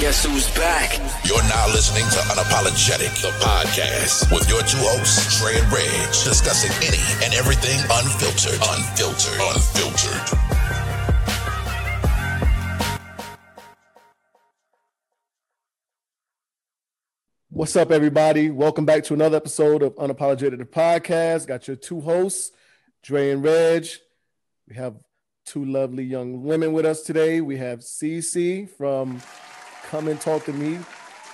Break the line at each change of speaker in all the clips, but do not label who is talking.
guess who's back?
You're now listening to Unapologetic, the podcast, with your two hosts, Trey and Reg, discussing any and everything unfiltered, unfiltered, unfiltered.
What's up, everybody? Welcome back to another episode of Unapologetic the podcast. Got your two hosts, Dre and Reg. We have two lovely young women with us today. We have Cece from Come and Talk to Me,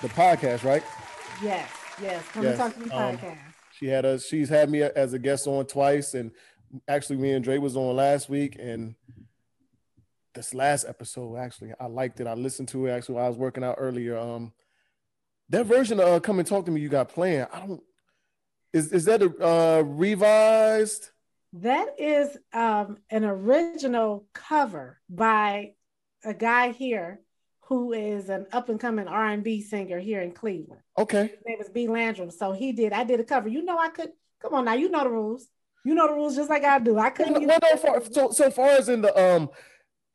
the podcast, right?
Yes, yes. Come
Yes,
and talk to me
um,
podcast.
She had us. She's had me as a guest on twice, and actually, me and Dre was on last week. And this last episode, actually, I liked it. I listened to it actually while I was working out earlier. Um, that version of uh, "Come and Talk to Me" you got playing, I don't. Is is that a uh, revised?
That is um, an original cover by a guy here who is an up and coming R and B singer here in Cleveland.
Okay,
His name is B Landrum. So he did. I did a cover. You know, I could. Come on now. You know the rules. You know the rules just like I do. I couldn't.
well, no, for, so so far as in the um,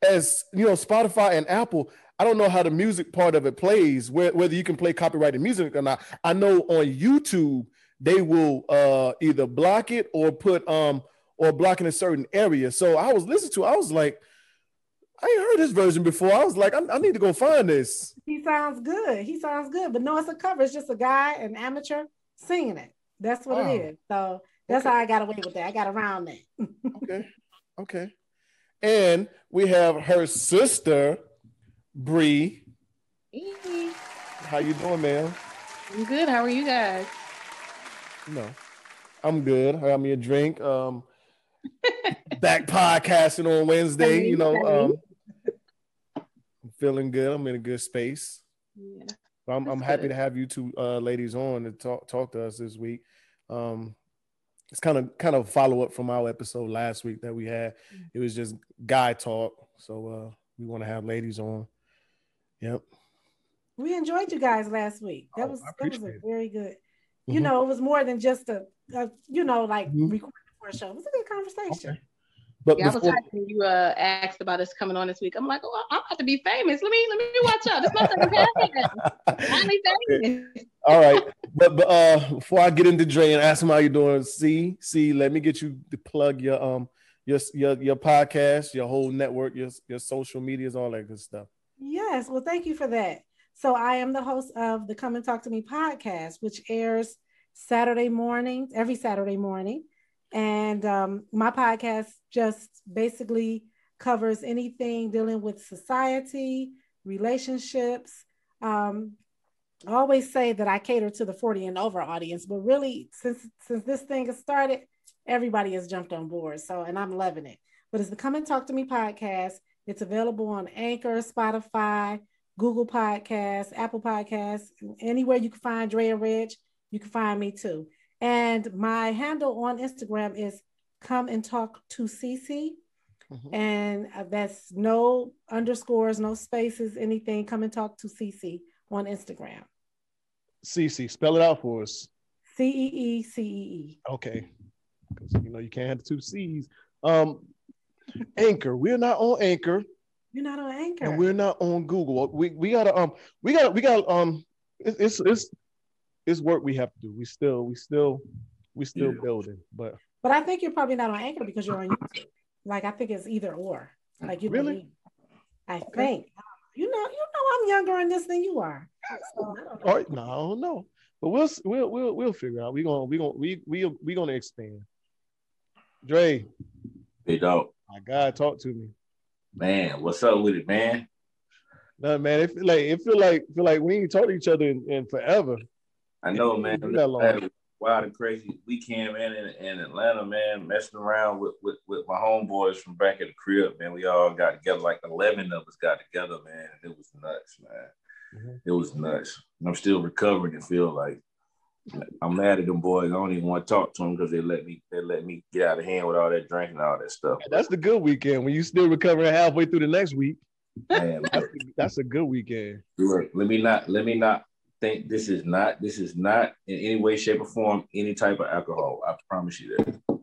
as you know, Spotify and Apple. I don't know how the music part of it plays, where, whether you can play copyrighted music or not. I know on YouTube they will uh, either block it or put um or block in a certain area. So I was listening to, I was like, I ain't heard his version before. I was like, I, I need to go find this.
He sounds good. He sounds good. But no, it's a cover. It's just a guy, an amateur, singing it. That's what
Wow.
it is. So that's
Okay.
how I got away with that. I got around that.
Okay, okay. And we have her sister, Bree. How you doing, man?
I'm good. How are you guys?
No, I'm good. I got me a drink. Um, back podcasting on Wednesday. You know, um, I'm feeling good. I'm in a good space.
Yeah.
So I'm, I'm happy
good.
to have you two uh, ladies on to talk talk to us this week. Um, it's kind of kind of follow up from our episode last week that we had. It was just guy talk, so uh, we want to have ladies on. Yep.
We enjoyed you guys last week. That
Oh,
was that was a very good. You
Mhm.
know, it was more than just a, a you know, like
Mhm.
recording for a show. It was a good conversation.
Okay. But
Yeah, I was
before,
happy you uh, asked about us coming on this week. I'm like, oh, I'm about to be famous. Let me let me watch out. This is my second podcast. Finally famous.
all right. But, but uh, before I get into Dre and ask him how you're doing, see, see, let me get you to plug your um your your your podcast, your whole network, your your social medias, all that good stuff.
Yes. Well, thank you for that. So I am the host of the Come and Talk to Me podcast, which airs Saturday mornings, every Saturday morning. And um, my podcast just basically covers anything dealing with society, relationships. Um, I always say that I cater to the 40 and over audience, but really, since since this thing has started, everybody has jumped on board. So, and I'm loving it. But it's the Come and Talk to Me podcast. It's available on Anchor, Spotify, Google Podcasts, Apple Podcasts, anywhere you can find Dre and Reg, you can find me too. And my handle on Instagram is Come and Talk to Cece.
Mhm.
And that's no underscores, no spaces, anything. Come and talk to Cece on Instagram.
Cece, spell it out for us.
C E E C E E.
Okay. Because you know you can't have the two C's. Um Anchor. We're not on Anchor
You're not on Anchor.
and we're not on Google. We we gotta um we gotta we gotta um it- it's it's it's work we have to do. We still we still we still
Yeah.
building, but
but I think you're probably not on Anchor because you're on YouTube. Like I think it's either or. Like you
Really?
believe. I think. You know, you know I'm younger in this than you are. So, I don't know.
all right, no, I don't know. But we'll we'll we'll we'll figure out. We gonna we gonna we we we gonna expand. Dre,
Hey dog,
my God, talk to me.
man, what's up with it, man?
No, man, it feel like it feel like feel like we ain't talked to each other in, in forever.
I know, man.
you got long.
Had a wild and crazy weekend, man, in, in Atlanta, man. Messing around with, with with my homeboys from back at the crib, man. We all got together, like eleven of us got together, man. It was nuts, man.
Mhm.
It was nuts. And I'm still recovering and feel like I'm mad at them boys. I don't even want to talk to them because they let me they let me get out of hand with all that drinking and all that stuff.
That's the good weekend when you still recovering halfway through the next week.
man,
That's, that's a good weekend.
Look, let me not let me not think this is not this is not in any way, shape, or form any type of alcohol. I promise you that.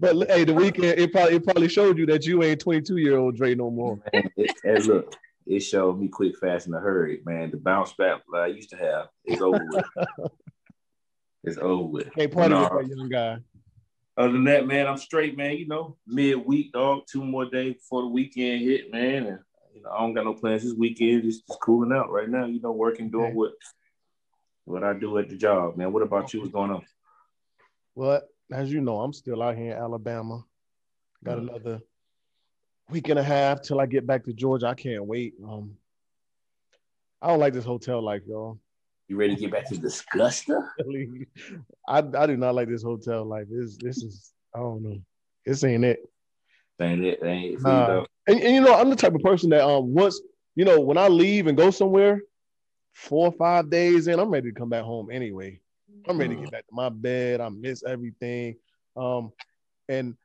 But hey, the weekend it probably it probably showed you that you ain't 22 year old Dre no more.
Man, it, look, it showed me quick, fast, in a hurry, man. The bounce back that I used to have is over with. it's over with.
Hey,
No.
with that young guy.
Other than that, man, I'm straight, man. You know, midweek, dog. Two more days before the weekend hit, man. And you know, I don't got no plans this weekend. Just, just cooling out right now. You know, working, doing
Okay.
what what I do at the job, man. What about you? What's going on?
Well, as you know, I'm still out here in Alabama. Got
Mhm.
another week and a half till I get back to Georgia. I can't wait. Um, I don't like this hotel life, y'all.
You ready to get back to disguster?
Really, I I do not like this hotel life. This this is I don't know. This ain't it.
Ain't it? Ain't it? Dog?
And, and you know, I'm the type of person that um once you know when I leave and go somewhere, four or five days in, I'm ready to come back home anyway. I'm ready to get back to my bed. I miss everything. Um, and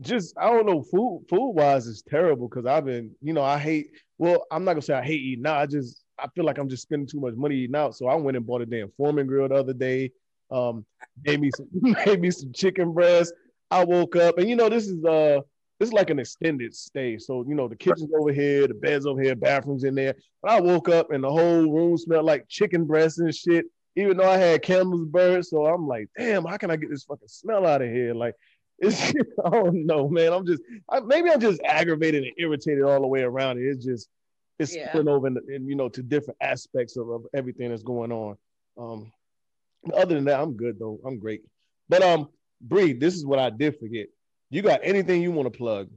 just I don't know, food food wise is terrible because I've been, you know, I hate. Well, I'm not gonna say I hate eating out. I just I feel like I'm just spending too much money eating out. So I went and bought a damn Foreman grill the other day. Um, made me some made me some chicken breast. I woke up and you know this is uh this is like an extended stay. So you know the kitchen's over here, the bed's over here, bathrooms in there. But I woke up and the whole room smelled like chicken breasts and shit even though I had candles burned. So I'm like, damn, how can I get this fucking smell out of here? Like, it's I don't know, man. I'm just I, maybe I'm just aggravated and irritated all the way around. It. It's just it's
Yeah.
spilling over and, in, you know to different aspects of, of everything that's going on. Um, other than that, I'm good though. I'm great. But um, Bree, this is what I did forget. You got anything you want to plug?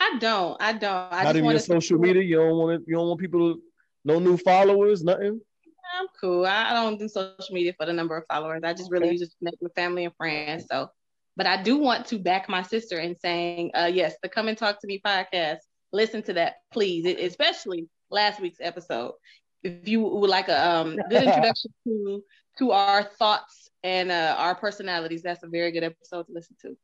I don't. I don't. I
Not
just
even your social media. You don't want to. You don't want people to no new followers. Nothing.
I'm cool. I don't do social media for the number of followers. I just really
Okay.
just connect with family and friends. So, but I do want to back my sister in saying, uh, yes, the Come and Talk to Me podcast. Listen to that, please. It, especially last week's episode. If you would like a um, good introduction to to our thoughts and uh, our personalities, that's a very good episode to listen to.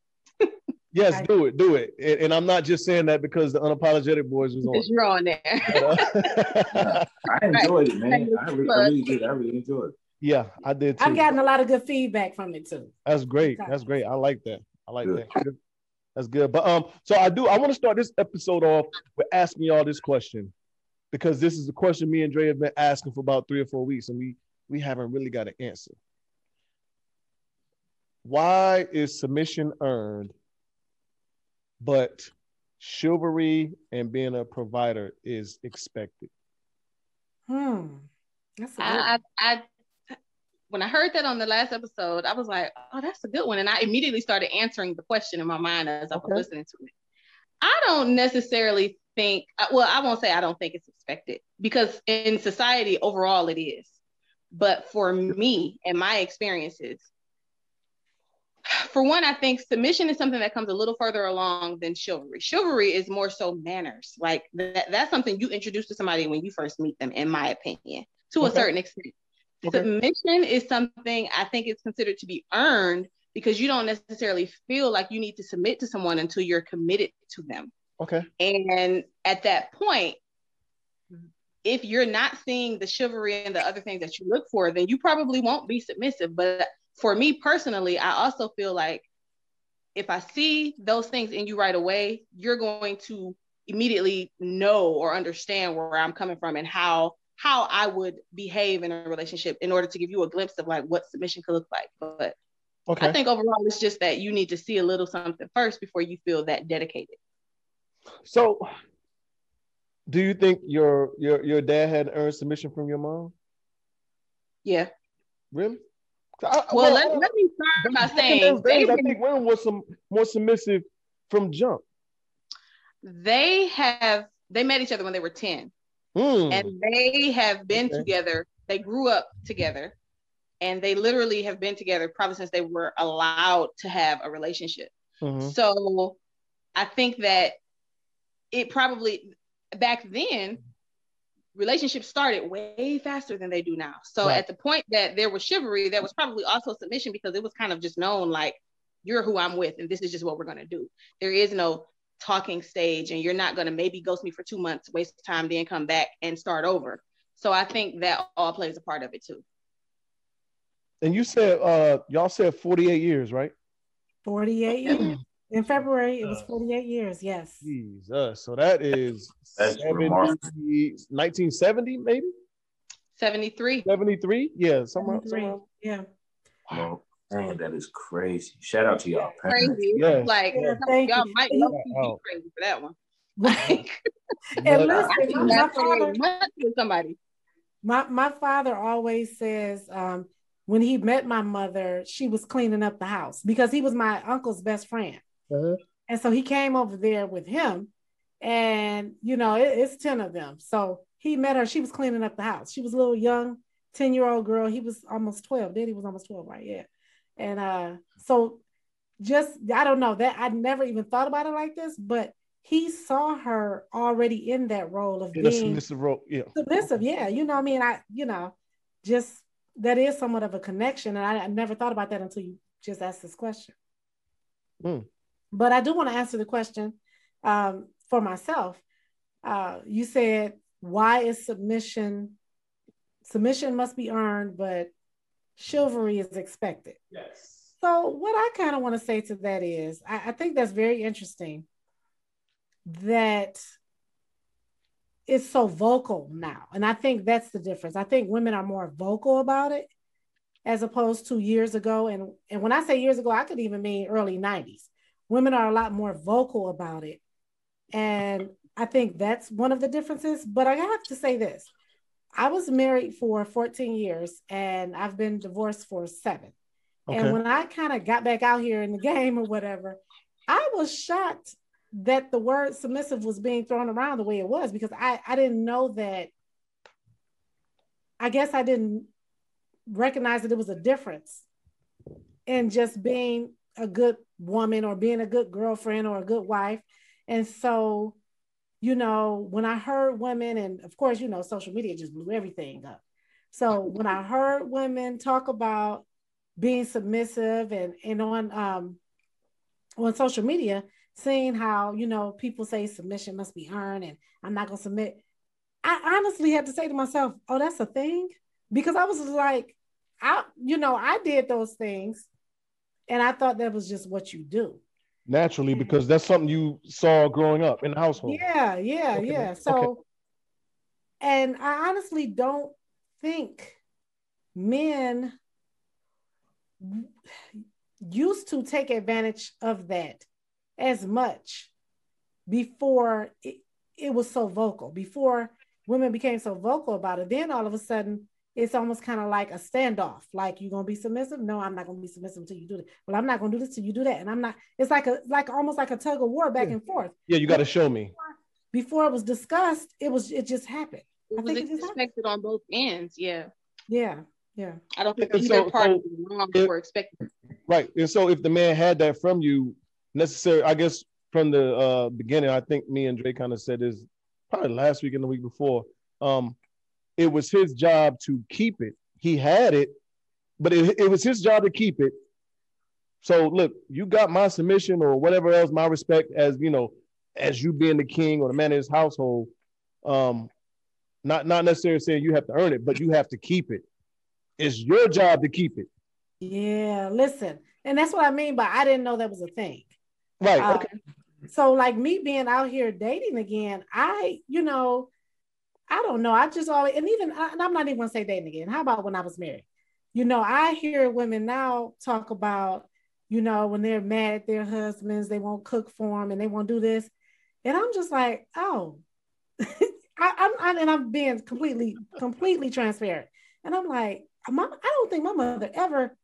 Yes,
I-
do it, do it. And, and I'm not just saying that because the unapologetic boys was on.
You're on there.
But, uh,
I enjoyed it, man. I, re- I really did. I really enjoyed it.
yeah, I did too.
I've gotten a lot of good feedback from it too.
That's great. That's great. I like that. I like
Good.
that. That's good. But um, so I do. I want to start this episode off with asking y'all this question because this is a question me and Dre have been asking for about three or four weeks, and we we haven't really got an answer. Why is submission earned, but chivalry and being a provider is expected?
Hmm. That's a good
I, I, I when I heard that on the last episode, I was like, oh, that's a good one. And I immediately started answering the question in my mind as I was listening to it. I don't necessarily think, uh, well, I won't say I don't think it's expected because in society overall it is. But for me and my experiences, for one, I think submission is something that comes a little further along than chivalry. Chivalry is more so manners. Like that, that's something you introduce to somebody when you first meet them, in my opinion, to a certain extent.
Okay.
Submission is something I think it's considered to be earned because you don't necessarily feel like you need to submit to someone until you're committed to them.
Okay.
And at that point, if you're not seeing the chivalry and the other things that you look for, then you probably won't be submissive. But for me personally, I also feel like if I see those things in you right away, you're going to immediately know or understand where I'm coming from and how how I would behave in a relationship in order to give you a glimpse of like what submission could look like. But
Okay.
I think overall it's just that you need to see a little something first before you feel that dedicated.
So, do you think your your your dad had earned submission from your mom?
Yeah.
Really? I-
Well, let, let me start by saying
days,
they,
I think women were some more submissive from jump.
they have they met each other when they were 10
Hmm.
and they have been
Okay.
together. They grew up together and they literally have been together probably since they were allowed to have a relationship.
Mhm.
So I think that it probably back then relationships started way faster than they do now. So
Right.
at the point that there was chivalry, there was probably also submission because it was kind of just known like you're who I'm with and this is just what we're going to do. There is no talking stage and you're not going to maybe ghost me for 2 months, waste time then come back and start over. So I think that all plays a part of it too.
And you said uh y'all said 48 years, right?
48 years. In February, it was 48 years. Yes.
Jesus. So that is
That's
70,
remarkable.
1970, maybe
73.
73. Yeah, somewhere.
73.
somewhere.
Yeah.
Well, man, that is crazy. Shout out to y'all. parents.
Crazy.
Yes.
Like
Yeah,
y'all
you.
might
And
low
you-
Wow.
be crazy for that one.
Right.
But-
And listen,
think
my, my father,
somebody.
my, my father always says um, when he met my mother, she was cleaning up the house because he was my uncle's best friend.
Uh-huh.
And so he came over there with him. And, you know, it- it's 10 of them. So he met her. She was cleaning up the house. She was a little young, 10 year old girl. He was almost 12. Daddy was almost 12, right? Yeah. And uh, so just, I don't know that I never even thought about it like this, but he saw her already in that role of
in
being
submissive role. Yeah.
submissive. Yeah. You know, what I mean, I, you know, just that is somewhat of a connection. And I, I never thought about that until you just asked this question.
Hmm.
But I do want to answer the question um, for myself. Uh, you said, why is submission? Submission must be earned, but chivalry is expected.
Yes.
So, what I kind of want to say to that is, I, I think that's very interesting that it's so vocal now. And I think that's the difference. I think women are more vocal about it as opposed to years ago. And, and when I say years ago, I could even mean early 90s. Women are a lot more vocal about it. And I think that's one of the differences. But I have to say this I was married for 14 years and I've been divorced for seven.
Okay.
And when I kind of got back out here in the game or whatever, I was shocked that the word submissive was being thrown around the way it was because I, I didn't know that. I guess I didn't recognize that it was a difference in just being a good woman or being a good girlfriend or a good wife. And so, you know, when I heard women, and of course, you know, social media just blew everything up. So when I heard women talk about being submissive and and on um on social media seeing how you know people say submission must be earned and i'm not to submit i honestly had to say to myself oh that's a thing because i was like i you know i did those things and i thought that was just what you do.
Naturally, because that's something you saw growing up in the household.
yeah yeah
Okay,
yeah. so and i honestly don't think men used to take advantage of that as much before it, it was so vocal before women became so vocal about it. Then all of a sudden it's almost kind of like a standoff like you're gonna be submissive no i'm not gonna be submissive until you do it well i'm not gonna do this till you do that and i'm not it's like a like almost like a tug of war back
Yeah.
and forth
Yeah, you got to show me.
before it was discussed it was it just happened
It
I
was
think it just
expected on both ends. Yeah.
yeah yeah
I don't think
And
either
so-
party
so
was wrong
if-
for expecting.
Right. And so if the man had that from you, necessary, I guess from the uh beginning, I think me and Dre kind of said this probably last week and the week before. Um, it was his job to keep it. He had it, but it, it was his job to keep it. So look, you got my submission or whatever else, my respect as you know, as you being the king or the man of his household. Um, not not necessarily saying you have to earn it, but you have to keep it. It's your job to keep it.
yeah listen and that's what i mean by i didn't know that was a thing
Right.
Uh,
okay.
so like me being out here dating again i you know i don't know. I just always and even and i'm not even gonna say dating again. How about when i was married? You know i hear women now talk about you know when they're mad at their husbands they won't cook for them and they won't do this. And i'm just like oh. I, I'm I, and i'm being completely completely transparent. And i'm like my, i don't think my mother ever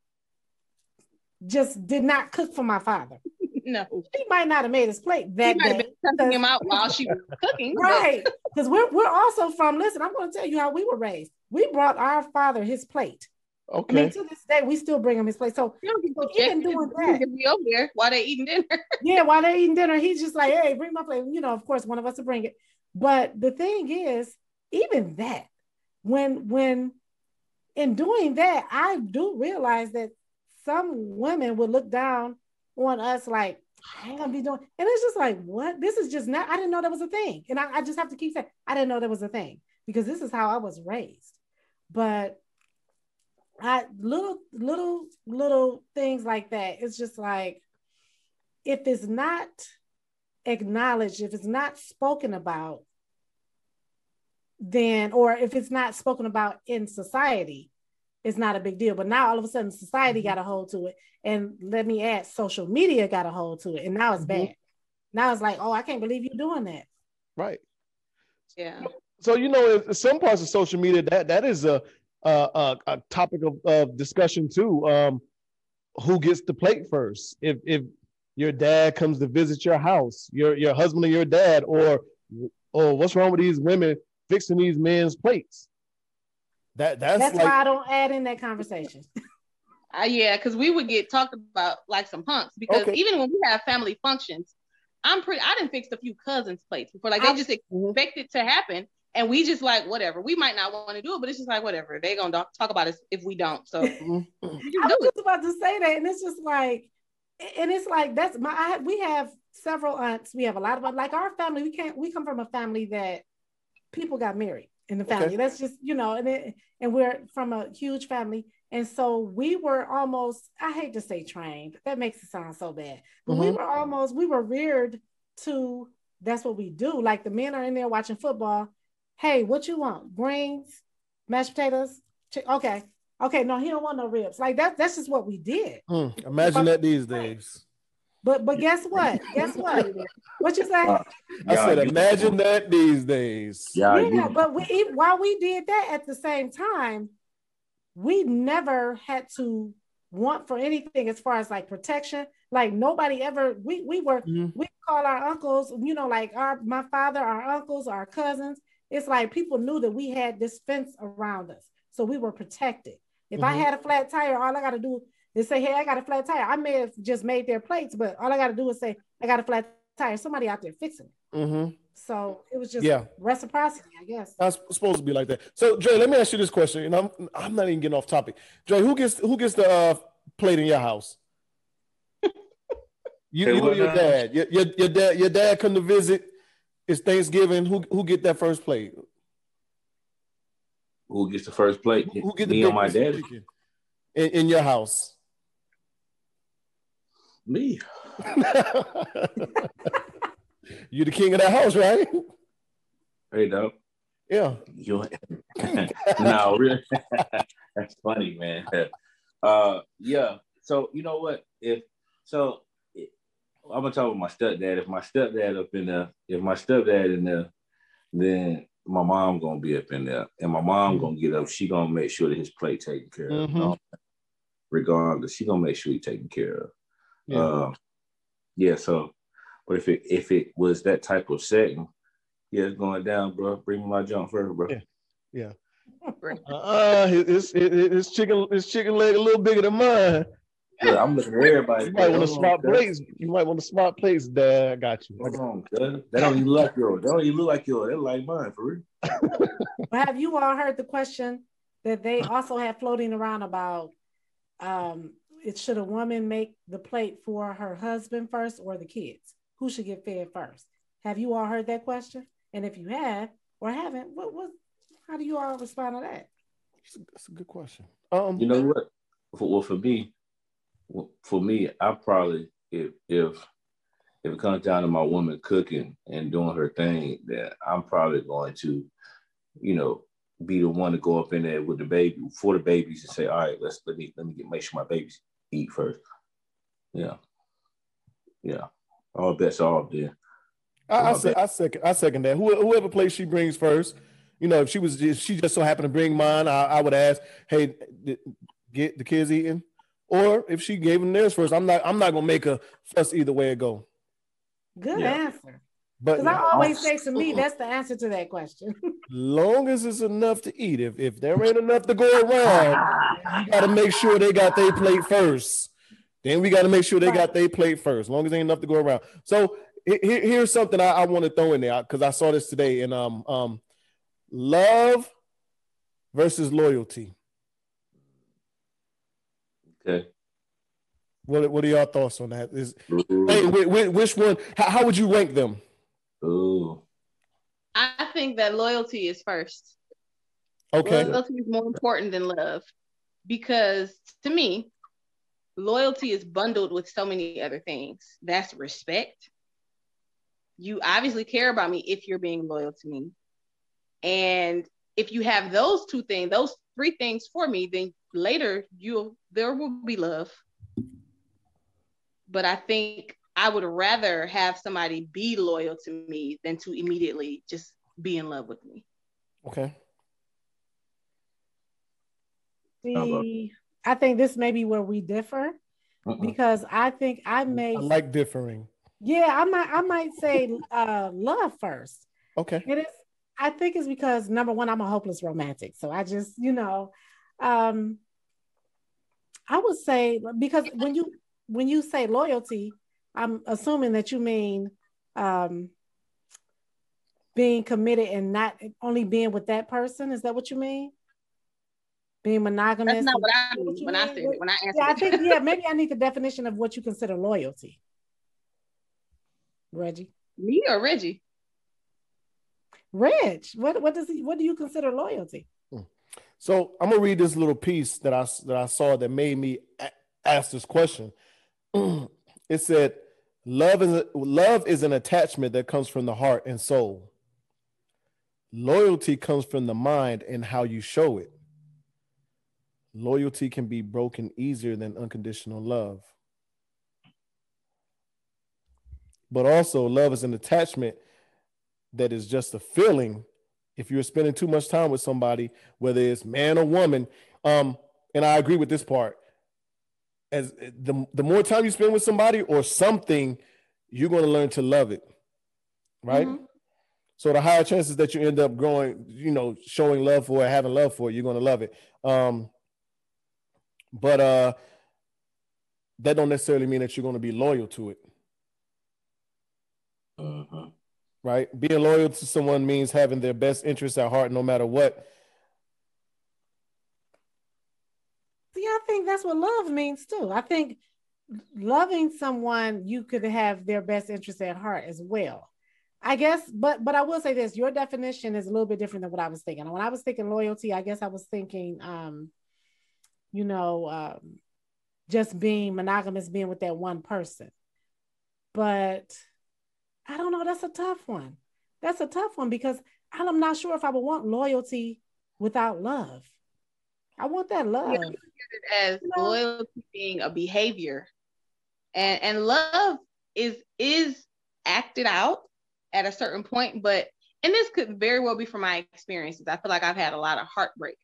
just did not cook for my father
No.
she might not have made his plate
She
that
might have
day.
been cutting him out while she was cooking.
Right. Because we're we're also from, listen, I'm gonna tell you how we were raised. We brought our father his plate. Okay. I mean,
Okay.
to this day, we still bring him his plate. So
You don't get
So
to
even doing that-
You be over there while they eating dinner.
yeah, while they're eating dinner, he's just like, hey, bring my plate. You know, of course, one of us will bring it. But the thing is, even that, when when in doing that, I do realize that some women would look down on us like, I ain't gonna be doing, and it's just like, what? This is just not, I didn't know that was a thing. And I, I just have to keep saying, I didn't know that was a thing because this is how I was raised. But I little, little, little things like that. It's just like, if it's not acknowledged, if it's not spoken about, then or if it's not spoken about in society, it's not a big deal. But now all of a sudden society got a hold to it. And let me add, social media got a hold to it. And now it's
Mhm.
bad. Now it's like, oh, I can't believe you're doing that.
Right.
Yeah.
So you know, in some parts of social media, that that is a a, a, a topic of, of discussion too. Um, who gets the plate first? If if your dad comes to visit your house, your your husband or your dad, or or what's wrong with these women fixing these men's plates? That that's,
That's
like
why I don't add in that conversation.
Uh, yeah, because we would get talked about like some punks. Because
Okay.
even when we have family functions, I'm pretty. I didn't fix a few cousins' plates before. Like
I-
they just
Mhm.
expect it to happen, and we just like whatever. We might not want to do it, but it's just like whatever. They gonna talk talk about us if we don't. So
Mhm.
we
I was
it.
just about to say that, and it's just like, and it's like that's my. I, we have several aunts. We have a lot of like our family. We can't. We come from a family that people got married in the family.
Okay.
That's just you know, and it, and we're from a huge family, and so we were almost. I hate to say trained. That makes it sound so bad, but we
Mhm.
were almost. We were reared to. That's what we do. Like the men are in there watching football. Hey, what you want? Greens, mashed potatoes. Chi- Okay, okay. No, he don't want no ribs. Like that. That's just what we did.
Hmm, imagine that these days.
But but guess what? Guess what? What you say?
Uh,
I said, imagine that these days.
Y'all
yeah, but we even while we did that at the same time, we never had to want for anything as far as like protection. Like nobody ever. We we were
Mhm.
we call our uncles. You know, like our my father, our uncles, our cousins. It's like people knew that we had this fence around us, so we were protected. If I
Mhm.
had a flat tire, all I got to do is say, "Hey, I got a flat tire." I may have just made their plates, but all I got to do is say, "I got a flat tire." Somebody out there fixing it.
Mhm.
So it was just
Yeah.
reciprocity, I guess.
That's supposed to be like that. So, Dre, let me ask you this question, and I'm I'm not even getting off topic. Dre, who gets who gets the uh, plate in your house? You,
Hey,
you or your
now?
dad? Your, your, your dad your dad come to visit. It's Thanksgiving. Who who get that first plate?
Who gets the first plate?
Who, who get the
Me or my
piece of
daddy?
in, in your house?
Me.
you the king of that house, right?
Hey, dog.
Yeah.
You no, really. That's funny, man. Uh, yeah. So you know what? If so, I'm gonna talk with my stepdad. If my stepdad up in there, if my stepdad in there, then my mom gonna be up in there, and my mom gonna get up. She gonna make sure that his plate taken care of.
Mhm.
Um, regardless, she gonna make sure he taken care of.
Yeah.
Uh, yeah. So, but if it if it was that type of setting, yeah, it's going down, bro. Bring me my junk first, bro.
Yeah. Uh, his, his, his chicken his chicken leg a little bigger than mine.
Look, I'm looking at everybody.
You might want to
Hold on,
swap
cuz.
plates. You might want to swap plates, Dad. I got you.
Hold on, cuz. That don't even look like yours. That don't even look like yours. That like mine for real.
But have you all heard the question that they also have floating around about um, it should a woman make the plate for her husband first or the kids? Who should get fed first? Have you all heard that question? And if you have or haven't, what was how do you all respond to that?
That's a good question. Um,
You know what? For, well, for me, for me, I probably if if if it comes down to my woman cooking and doing her thing, then I'm probably going to, you know, be the one to go up in there with the baby for the babies and say, all right, let's let me let me get make sure my babies eat first. Yeah, yeah. All bets are off there.
I, I, se- I second I second that. Who, whoever place she brings first, you know, if she was just, she just so happened to bring mine, I, I would ask, hey, th- get the kids eating, or if she gave them theirs first, I'm not I'm not gonna make a fuss either way it go.
Good
Yeah.
answer.
But
Because I always say to me, that's the answer to that question.
long as it's enough to eat, if if there ain't enough to go around, you got to make sure they got their plate first. Then we got to make sure they got their plate first. As long as ain't enough to go around. So he- he- here's something I, I want to throw in there because I saw this today. And um um, love versus loyalty.
Okay.
What what are y'all thoughts on that? Is hey, whi- whi- which one? How, how would you rank them?
Ooh.
I think that loyalty is first.
Okay.
Loyalty is more important than love because to me, loyalty is bundled with so many other things. That's respect. You obviously care about me if you're being loyal to me. And if you have those two things, those three things for me, then later you'll there will be love. But I think I would rather have somebody be loyal to me than to immediately just be in love with me.
Okay.
See, I think this may be where we differ
Uh-uh.
because I think I may
I like differing.
yeah, I might I might say uh love first.
Okay.
It is I think it's because number one, I'm a hopeless romantic. So I just, you know, um I would say because when you when you say loyalty, I'm assuming that you mean um being committed and not only being with that person. Is that what you mean? Being monogamous.
That's not what I mean
you
when I said it. When I answered
Yeah, I
it.
think yeah, maybe I need the definition of what you consider loyalty. Reggie.
me or Reggie.
Reg, what what does he what do you consider loyalty?
So I'm gonna read this little piece that I that I saw that made me a- ask this question. it said, "Love is love is an attachment that comes from the heart and soul. Loyalty comes from the mind and how you show it. Loyalty can be broken easier than unconditional love. But also, love is an attachment that is just a feeling. If you're spending too much time with somebody, whether it's man or woman, um, and I agree with this part. As the the more time you spend with somebody or something, you're going to learn to love it, right?
Mhm.
So the higher chances that you end up growing, you know, showing love for it, having love for it, you're going to love it. Um, but uh, that don't necessarily mean that you're going to be loyal to it.
Mhm.
right? Being loyal to someone means having their best interests at heart no matter what.
See, I think that's what love means too. I think loving someone, you could have their best interest at heart as well. I guess, but but I will say this: your definition is a little bit different than what I was thinking. When I was thinking loyalty, I guess I was thinking, um, you know, um, just being monogamous, being with that one person. But I don't know. That's a tough one. That's a tough one because I'm not sure if I would want loyalty without love. I want that love.
Yeah. as loyalty being a behavior. And and love is is acted out at a certain point but and this could very well be from my experiences. I feel like i've had a lot of heartbreak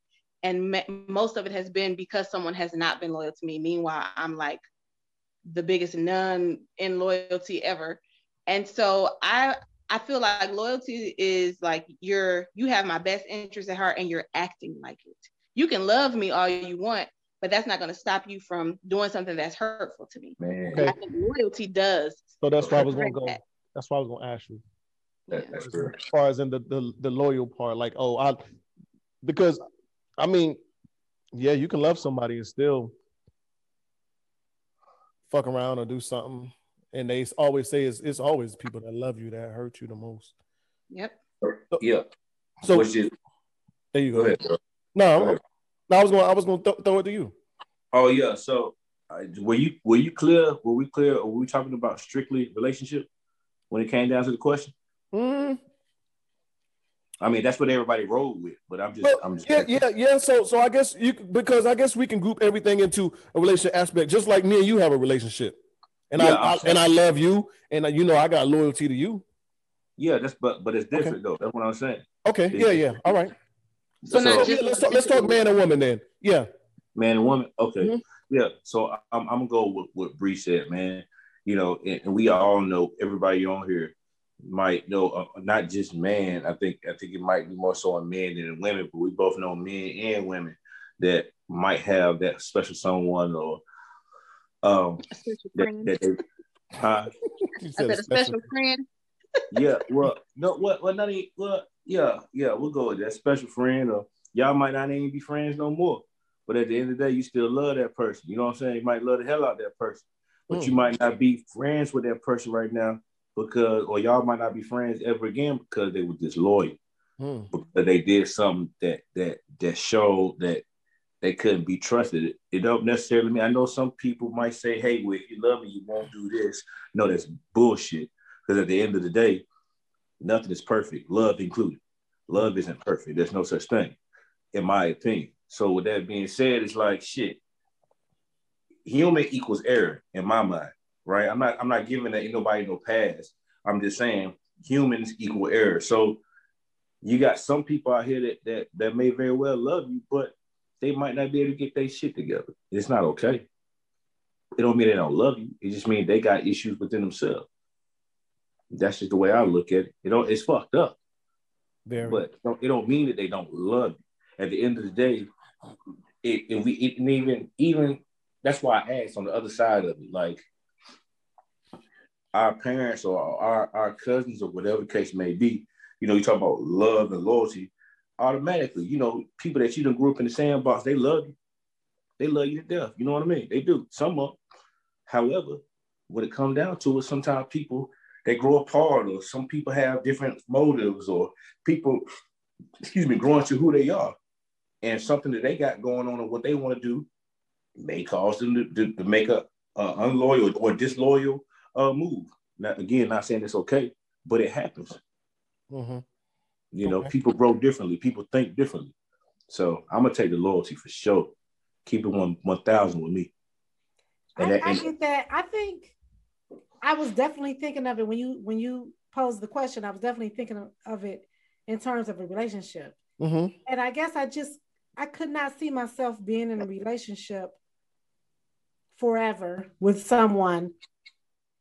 and me- most of it has been because someone has not been loyal to me. Meanwhile i'm like the biggest nun in loyalty ever. And so i i feel like loyalty is like you're you have my best interest at heart and you're acting like it you can love me all you want but that's not going to stop you from doing something that's hurtful to me.
Man,
Okay.
I think loyalty does.
So that's why I was going to go.
that.
That's why I was going to ask you.
Yeah.
that, that's good.
As far as in the, the the loyal part, like oh, I because I mean, yeah, you can love somebody and still fuck around or do something, and they always say it's it's always people that love you that hurt you the most.
Yep.
Yep.
So
Which is
there you
go
go.
ahead.
No,
Go ahead.
No, I was going. I was going to th- throw it to you.
Oh yeah. So uh, were you were you clear? Were we clear? Or were we talking about strictly relationship when it came down to the question?
Mm,
I mean, that's what everybody rolled with. But I'm just,
Well,
I'm just
yeah, yeah, yeah. So, so I guess you because I guess we can group everything into a relationship aspect, just like me and you have a relationship, and
Yeah,
I, I and I love you, and you know I got loyalty to you.
yeah. That's but but it's different though. That's what I'm saying.
Okay, yeah, yeah. All right.
So
So,
not
yeah,
just-
let's talk. Let's talk man and woman then. Yeah.
man and woman. Okay,
Mhm.
yeah. So I'm, I'm gonna go with what Bree said, man. You know, and, and we all know everybody on here might know uh, not just man. I think I think it might be more so on men than in women, but we both know men and women that might have that special someone or um that, that they, uh,
She
I
said
said a special friend.
yeah, well, no, what, well, not even, well, yeah, yeah, we'll go with that special friend, or y'all might not even be friends no more. But at the end of the day, you still love that person. You know what I'm saying? You might love the hell out of that person, but you
Mm.
might not be friends with that person right now because, or y'all might not be friends ever again because they were disloyal,
Hmm.
because they did something that that that showed that they couldn't be trusted. It don't necessarily mean I know some people might say, hey, well, if you love me, you won't do this. No, that's bullshit. Because at the end of the day, nothing is perfect, love included. Love isn't perfect. There's no such thing, in my opinion. So with that being said, it's like shit. Human equals error in my mind, right? I'm not I'm not giving that nobody no pass. I'm just saying humans equal error. So you got some people out here that that that may very well love you, but they might not be able to get their shit together. It's not okay. It don't mean they don't love you. It just means they got issues within themselves. That's just the way I look at it. You know, it's fucked up. Very. But it don't mean that they don't love you. At the end of the day, it, if we it, even even that's why I asked on the other side of it, like our parents or our, our cousins or whatever the case may be, you know, you talk about love and loyalty, automatically, you know, people that you done grew up in the sandbox, they love you. They love you to death. You know what I mean? They do. Some of However, when it comes down to it, sometimes people they grow apart, or some people have different motives, or people, excuse me, growing to who they are, and something that they got going on or what they want to do may cause them to, to, to make a, a, unloyal or disloyal uh, move. Now, again, not saying it's okay, but it happens. Mm-hmm. You know, people grow differently, people think differently. So I'm gonna take the loyalty for sure. Keep it one one thousand with me.
And I, that, and, I get that. I think I was definitely thinking of it when you when you posed the question. I was definitely thinking of, of it in terms of a relationship. Mm-hmm. And I guess I just I could not see myself being in a relationship forever with someone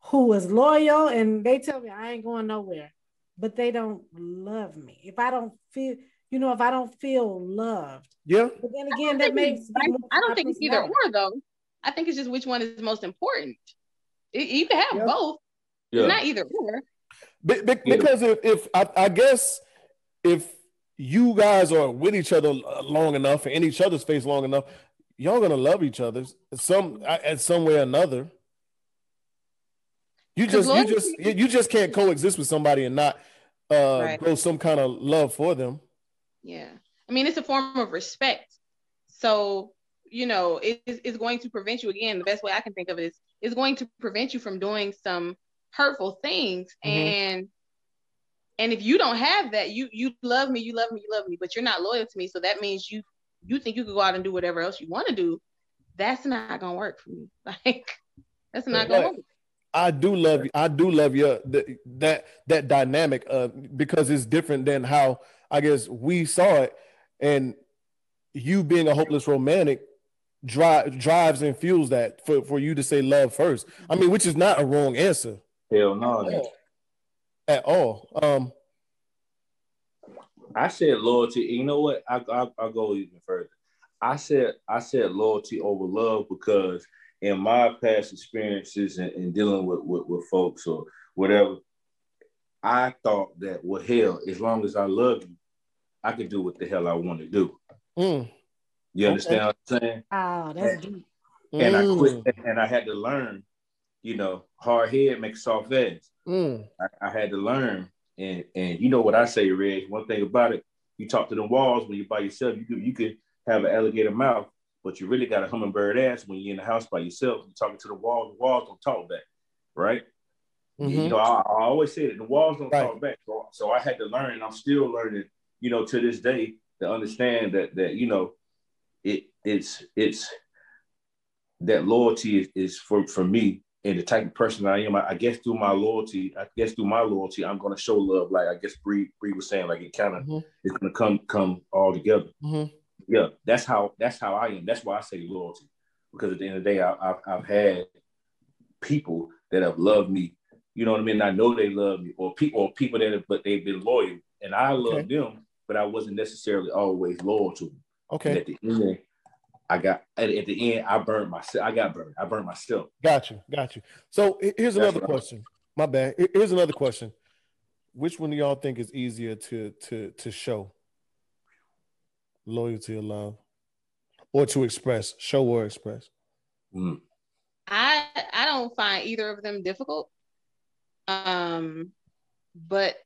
who is loyal and they tell me I ain't going nowhere, but they don't love me. If I don't feel, you know, if I don't feel loved.
Yeah.
But then again, that makes
I don't think it's either or though. I think it's just which one is most important. You can have yeah. both. Yeah. It's not either or.
Be, be, because if, if I, I, guess if you guys are with each other long enough and in each other's face long enough, y'all gonna love each other some at some way or another. You just you just you just can't coexist with somebody and not uh right. grow some kind of love for them.
Yeah. I mean it's a form of respect. So, you know, it is going to prevent you again. The best way I can think of it is it's going to prevent you from doing some hurtful things. Mm-hmm. And and if you don't have that, you you love me, you love me, you love me, but you're not loyal to me. So that means you you think you could go out and do whatever else you want to do. That's not gonna work for me. Like that's not gonna work.
I do love you. I do love your that that dynamic uh, because it's different than how I guess we saw it, and you being a hopeless romantic drive drives and fuels that for, for you to say love first. I mean, which is not a wrong answer.
Hell no,
at all. Um,
I said loyalty. You know what? I, I I'll go even further. I said I said loyalty over love because in my past experiences and, and dealing with, with, with folks or whatever, I thought that, well, hell, as long as I love you, I can do what the hell I want to do. Mm. You understand okay. what I'm saying?
Oh, that's and, deep.
And mm. I quit, and I had to learn, you know, hard head makes soft ass. Mm. I, I, had to learn, and and you know what I say, Reg. One thing about it, you talk to the walls when you're by yourself. You could you could have an alligator mouth, but you really got a hummingbird ass when you're in the house by yourself. You're talking to the walls. The walls don't talk back, right? Mm-hmm. You know, I, I, always say that the walls don't right. talk back. So, so I had to learn, and I'm still learning. You know, to this day, to understand that that you know, it it's it's that loyalty is, is for for me and the type of person I am. I, I, guess through my loyalty, I guess through my loyalty, I'm gonna show love. Like I guess Bree Bree was saying, like it kind of mm-hmm. it's gonna come come all together. Mm-hmm yeah, that's how that's how I am. That's why I say loyalty, because at the end of the day, I, have I've had people that have loved me. You know what I mean? I know they love me, or people or people that have, but they've been loyal, and I love okay. them, but I wasn't necessarily always loyal to them.
Okay.
And at the end, I got at, at, the end, I burned myself. I got burned. I burned myself.
Got you. Got you. So here's another question. My bad. Here's another question. Which one do y'all think is easier to to to show? loyalty or love, or to express, show or express?
Mm. I I don't find either of them difficult. Um, but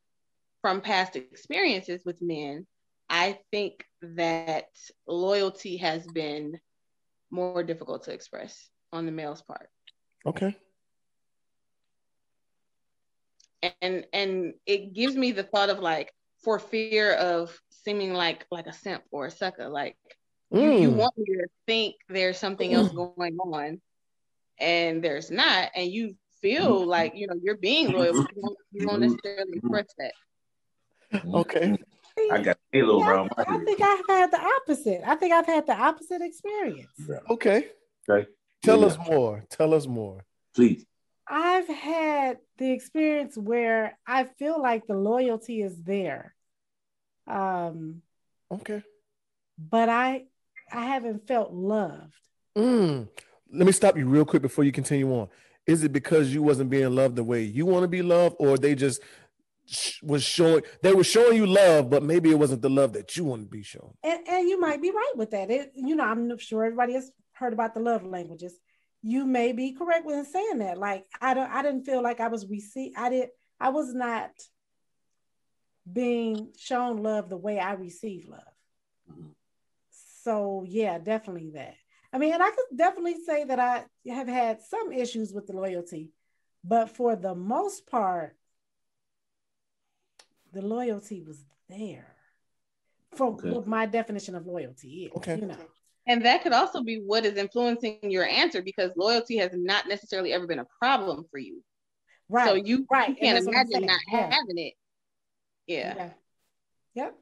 from past experiences with men, I think that loyalty has been more difficult to express on the male's part.
Okay.
And and it gives me the thought of like for fear of seeming like like a simp or a sucker, like mm. you, you, mm. want me to think there's something else mm. going on and there's not, and you feel mm-hmm. like you know you're being loyal, you don't, you don't necessarily express that.
Okay.
I got Halo yeah,
around I, I think I've had the opposite. I think I've had the opposite experience.
Okay.
Okay.
Tell yeah. us more. Tell us more.
Please.
I've had the experience where I feel like the loyalty is there. Um
okay.
But I I haven't felt loved.
Mm. Let me stop you real quick before you continue on. Is it because you wasn't being loved the way you want to be loved, or they just was showing they were showing you love, but maybe it wasn't the love that you want to be shown.
And, and you might be right with that. It, you know, I'm sure everybody has heard about the love languages. You may be correct with saying that. Like I don't, I didn't feel like I was received. I did. I was not being shown love the way I receive love. Mm-hmm. So yeah, definitely that. I mean, and I could definitely say that I have had some issues with the loyalty, but for the most part, the loyalty was there for okay. what my definition of loyalty is. Okay. You know.
And that could also be what is influencing your answer because loyalty has not necessarily ever been a problem for you. Right. So you, right. you can't imagine not yeah. having it. Yeah. yeah.
Yep.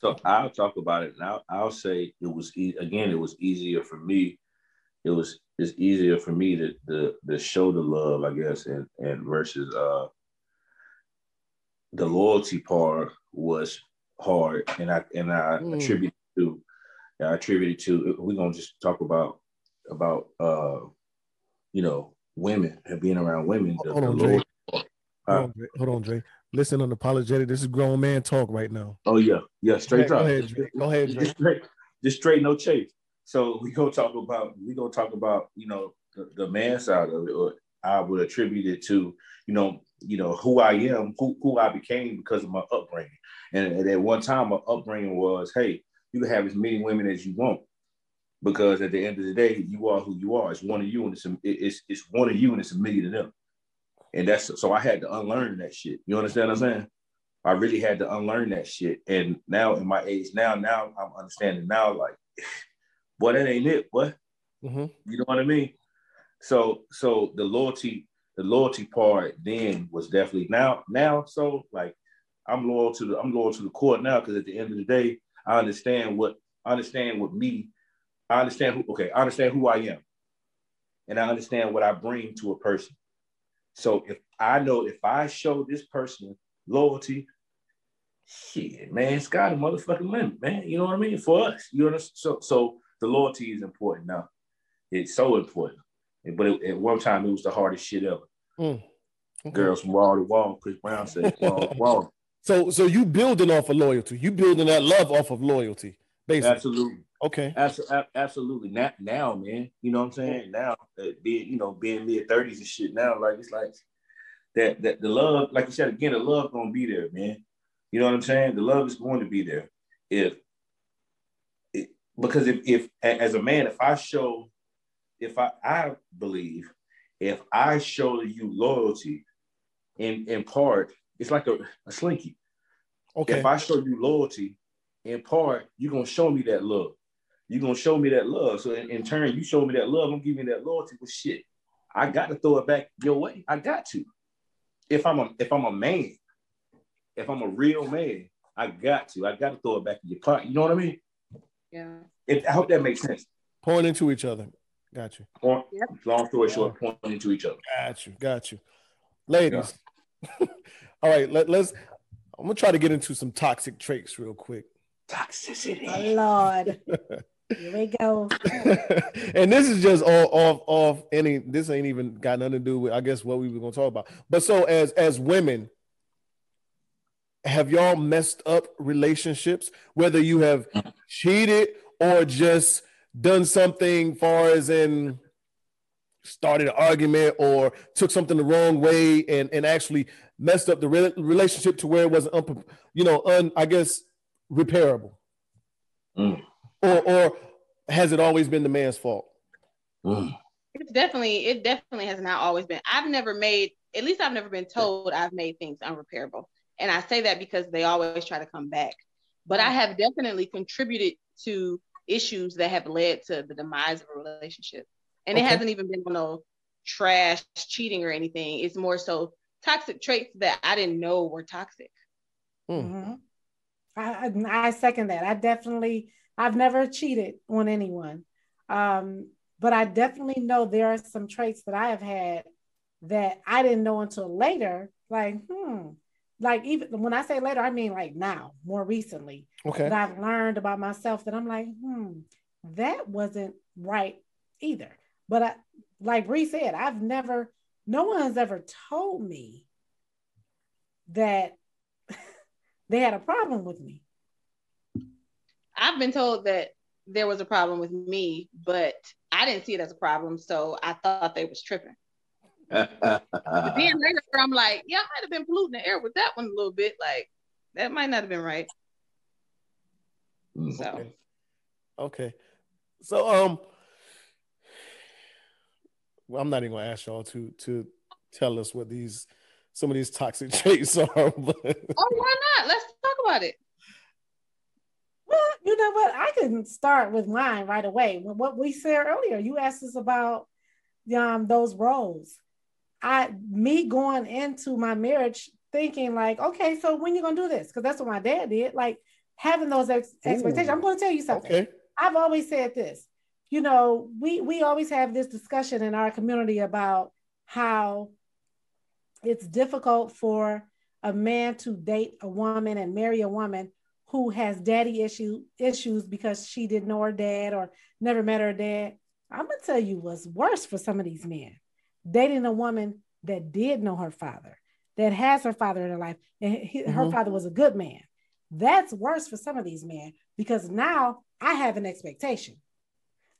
So I'll talk about it, and I'll, I'll say it was e- again. It was easier for me. It was it's easier for me to to, to show the love, I guess, and and versus uh the loyalty part was hard, and I and I mm. attribute to I attribute to we're gonna just talk about about uh you know women and being around women.
Hold, the, on, the Dre. hold, on, Dre. hold on, Dre. Listen, unapologetic. This is grown man talk right now.
Oh yeah, yeah, straight
go ahead, Go ahead. Go ahead, Dre.
Just straight, just straight, no chase. So we gonna talk about we gonna talk about you know the, the man side of it, or I would attribute it to you know you know who I am, who who I became because of my upbringing. And, and at one time, my upbringing was, hey, you can have as many women as you want, because at the end of the day, you are who you are. It's one of you, and it's a, it's it's one of you, and it's a million of them. And that's so I had to unlearn that shit. You understand what I'm saying? I really had to unlearn that shit. And now in my age now, now I'm understanding now, like, boy, that ain't it, what? Mm-hmm. You know what I mean? So so the loyalty, the loyalty part then was definitely now, now so like I'm loyal to the I'm loyal to the court now because at the end of the day, I understand what I understand what me, I understand who okay, I understand who I am. And I understand what I bring to a person. So if I know if I show this person loyalty, shit, man, it's got a motherfucking limit, man. You know what I mean? For us, you know. So, so the loyalty is important now. It's so important. But it, at one time, it was the hardest shit ever. Mm. Okay. Girls from wall to wall. Chris Brown said wall to wall.
So, so you building off of loyalty. You building that love off of loyalty, basically.
Absolutely.
Okay.
absolutely. Now, now, man, you know what I'm saying? Now, uh, being, you know, being mid 30s and shit now, like, it's like that, that the love, like you said, again, the love gonna be there, man. You know what I'm saying? The love is going to be there. If, it, because if, if, as a man, if I show, if I, I believe, if I show you loyalty in, in part, it's like a, a slinky. Okay. If I show you loyalty, in part, you're gonna show me that love you're gonna show me that love. So in, in, turn, you show me that love, I'm giving you that loyalty. But shit, I got to throw it back your way. I got to. If I'm a if I'm a man, if I'm a real man, I got to. I got to throw it back in your pocket. You know what I mean?
Yeah.
If, I hope that makes sense.
Point into each other. Got you.
Point, yep. Long story short, pointing to each other.
Got you. Got you. Ladies. Yeah. All right, let, let's I'm gonna try to get into some toxic traits real quick.
Toxicity.
Oh Lord. Here we go.
and this is just all off off any this ain't even got nothing to do with I guess what we were gonna talk about. But so as as women, have y'all messed up relationships, whether you have cheated or just done something far as in started an argument or took something the wrong way and, and actually messed up the re- relationship to where it wasn't, un- you know, un, I guess repairable,
Mm.
or or has it always been the man's fault?
Mm.
It's definitely, it definitely has not always been. I've never made, at least I've never been told I've made things unrepairable. And I say that because they always try to come back. But I have definitely contributed to issues that have led to the demise of a relationship. And it hasn't even been on no trash cheating or anything. It's more so toxic traits that I didn't know were toxic.
Mm.
Mhm. I, I I second that. I definitely I've never cheated on anyone, um, but I definitely know there are some traits that I have had that I didn't know until later. Like, hmm, like even when I say later, I mean like now, more recently,
Okay.
that I've learned about myself that I'm like, hmm, that wasn't right either. But I, like Bree said, I've never, no one has ever told me that they had a problem with me.
I've been told that there was a problem with me, but I didn't see it as a problem. So I thought they was tripping. But then later, I'm like, yeah, I might have been polluting the air with that one a little bit. Like, that might not have been right.
Mm.
So,
Okay. Okay. So um well, I'm not even gonna ask y'all to to tell us what these some of these toxic traits are, but
oh, why not? Let's talk about it.
Well, you know what? I can start with mine right away. With What we said earlier, you asked us about um, those roles. I, me going into my marriage thinking like, okay, so when you gonna do this? Because that's what my dad did. Like having those ex- expectations. I'm going to tell you something.
okay.
I've always said this. You know, we we always have this discussion in our community about how it's difficult for a man to date a woman and marry a woman who has daddy issue issues because she didn't know her dad or never met her dad. I'm gonna tell you what's worse for some of these men dating a woman that did know her father, that has her father in her life, and he, her
Mhm.
father was a good man. That's worse for some of these men because now I have an expectation.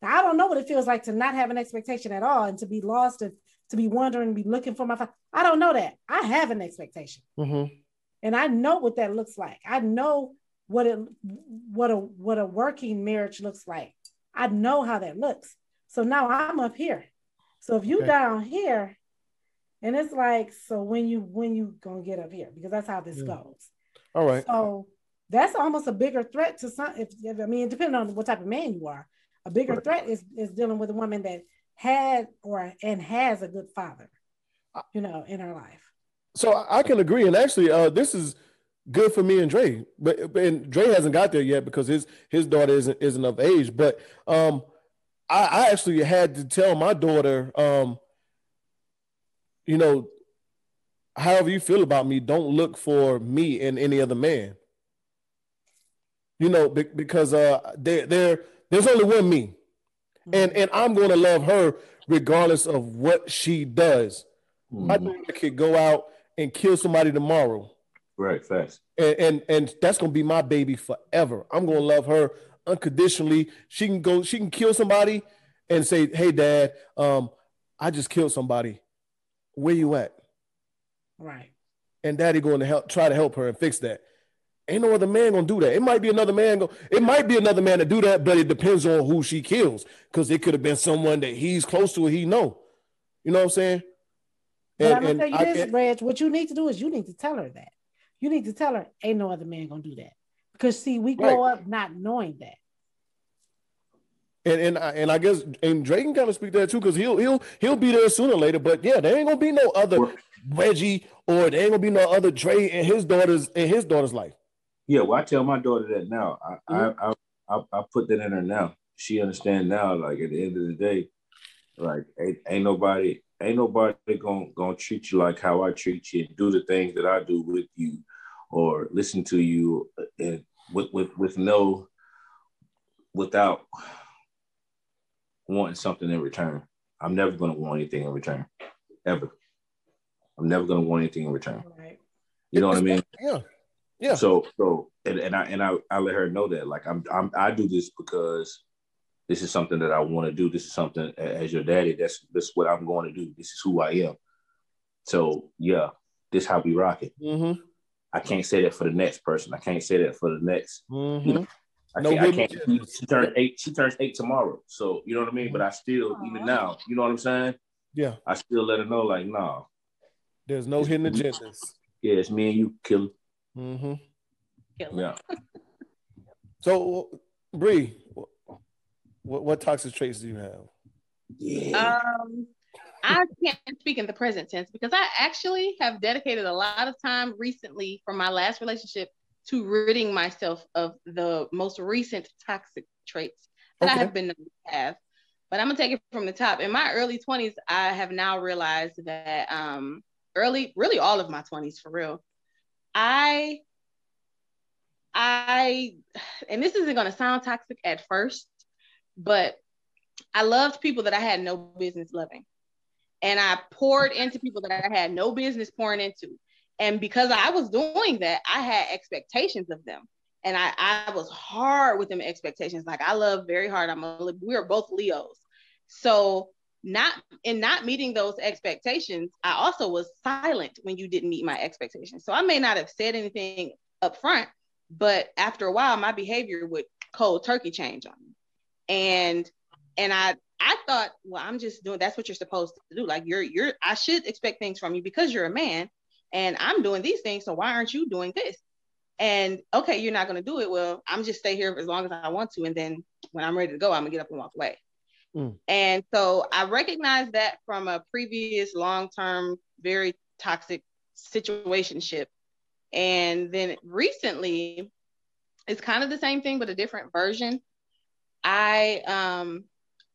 Now I don't know what it feels like to not have an expectation at all and to be lost and to be wondering, be looking for my father. I don't know that. I have an expectation
hmm
and I know what that looks like. I know what it what a what a working marriage looks like. I know how that looks. So now I'm up here. So if you
Okay.
down here, and it's like, so when you when you gonna get up here? Because that's how this
Yeah.
goes.
All right.
So that's almost a bigger threat to some. If, if I mean, depending on what type of man you are, a bigger
Right.
threat is is dealing with a woman that had or and has a good father, you know, in her life.
So I can agree, and actually, uh, this is good for me and Dre. But but- and Dre hasn't got there yet because his his daughter isn't isn't of age. But um, I, I actually had to tell my daughter, um, you know, however you feel about me, don't look for me in any other man. You know, be- because uh, there there there's only one me, and and I'm going to love her regardless of what she does. My
Mhm.
daughter could go out and kill somebody tomorrow,
Right, fast.
and and, and that's gonna be my baby forever. I'm gonna love her unconditionally. She can go, she can kill somebody and say, "Hey, Dad, um, I just killed somebody. Where you at?"
Right.
And Daddy going to help, try to help her and fix that. Ain't no other man gonna do that. It might be another man. Go, it might be another man to do that, but it depends on who she kills, because it could have been someone that he's close to. Or he know. You know what I'm saying?
But I'm gonna tell you
I-
this,
and-
Reg. What you need to do is you need to tell her that. You need to tell her, ain't no other man gonna do that. Because see, we grow up not knowing that.
And and I, and I guess and Dre can kind of speak that too because he'll he'll he'll be there sooner or later. But yeah, there ain't gonna be no other Reggie or there ain't gonna be no other Dre in his daughter's in his daughter's life.
Yeah, well, I tell my daughter that now. I,
Mhm.
I, I, I, I put that in her now. She understand now. Like at the end of the day, like ain't, ain't nobody, ain't nobody gonna gonna treat you like how I treat you, and do the things that I do with you, or listen to you, and with with with no, without wanting something in return. I'm never gonna want anything in return, ever. I'm never gonna want anything in return.
Right.
You know what I mean?
Yeah, yeah.
So so and, and I and I, I let her know that like I'm, I'm I do this because this is something that I want to do. This is something as your daddy. That's that's what I'm going to do. This is who I am. So yeah, this how we rock it.
Mm-hmm.
I can't say that for the next person. I can't say that for the next.
Mhm.
You know, I
No
can't, I can't
agendas.
she turns eight, she turns eight tomorrow. So you know what I mean? But I still, even now, you know what I'm saying?
Yeah,
I still let her know, like, nah,
there's no hidden agendas.
yeah, it's me and you, killer.
hmm
Killer.
Yeah.
So, Bree, what, what toxic traits do you have?
Yeah.
Um, I can't speak in the present tense because I actually have dedicated a lot of time recently from my last relationship to ridding myself of the most recent toxic traits that I have been known to have. But I'm gonna take it from the top. In my early 20s, I have now realized that um early, really all of my 20s for real, I I and this isn't gonna sound toxic at first, but I loved people that I had no business loving. And I poured into people that I had no business pouring into. And because I was doing that, I had expectations of them. And I, I was hard with them expectations. Like I love very hard. I'm a, we are both Leos. So not in not meeting those expectations, I also was silent when you didn't meet my expectations. So I may not have said anything up front, but after a while, my behavior would cold turkey change on me. And and I I thought, well, I'm just doing that's what you're supposed to do. Like you're you're I should expect things from you because you're a man and I'm doing these things. So why aren't you doing this? And okay, you're not gonna do it. Well, I'm just stay here as long as I want to, and then when I'm ready to go, I'm gonna get up and walk away.
Mm.
And so I recognized that from a previous long-term, very toxic situationship. And then recently, it's kind of the same thing, but a different version. I um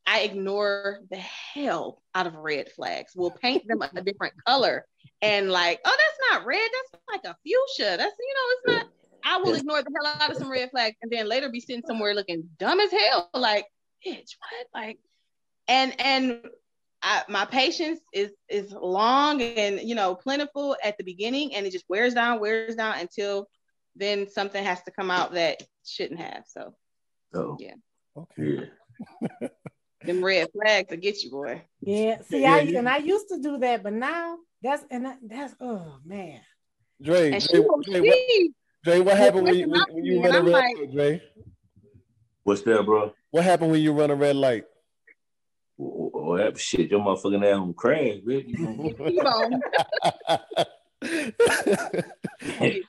I ignore the hell out of red flags. We'll paint them a different color and like, oh, that's not red. That's like a fuchsia. That's you know, it's not. I will ignore the hell out of some red flags and then later be sitting somewhere looking dumb as hell. Like, bitch, what? Like, and and I, my patience is is long and you know plentiful at the beginning, and it just wears down, wears down until then something has to come out that shouldn't have. So
So,
yeah.
Okay.
yeah.
them red flags will get you, boy.
Yeah. See,
Yeah,
I
you-
and I used to do that, but now that's and that, that's oh man.
Dre,
And
Dre, Dre, what. Dre, what happened when you,
listen
when, when
to
you run a red
I'm
light, Dre?
What's that, bro?
What happened when you run a red light?
Oh, oh, that shit, your motherfucking ass on crash, bitch. You gonna-
T-bone.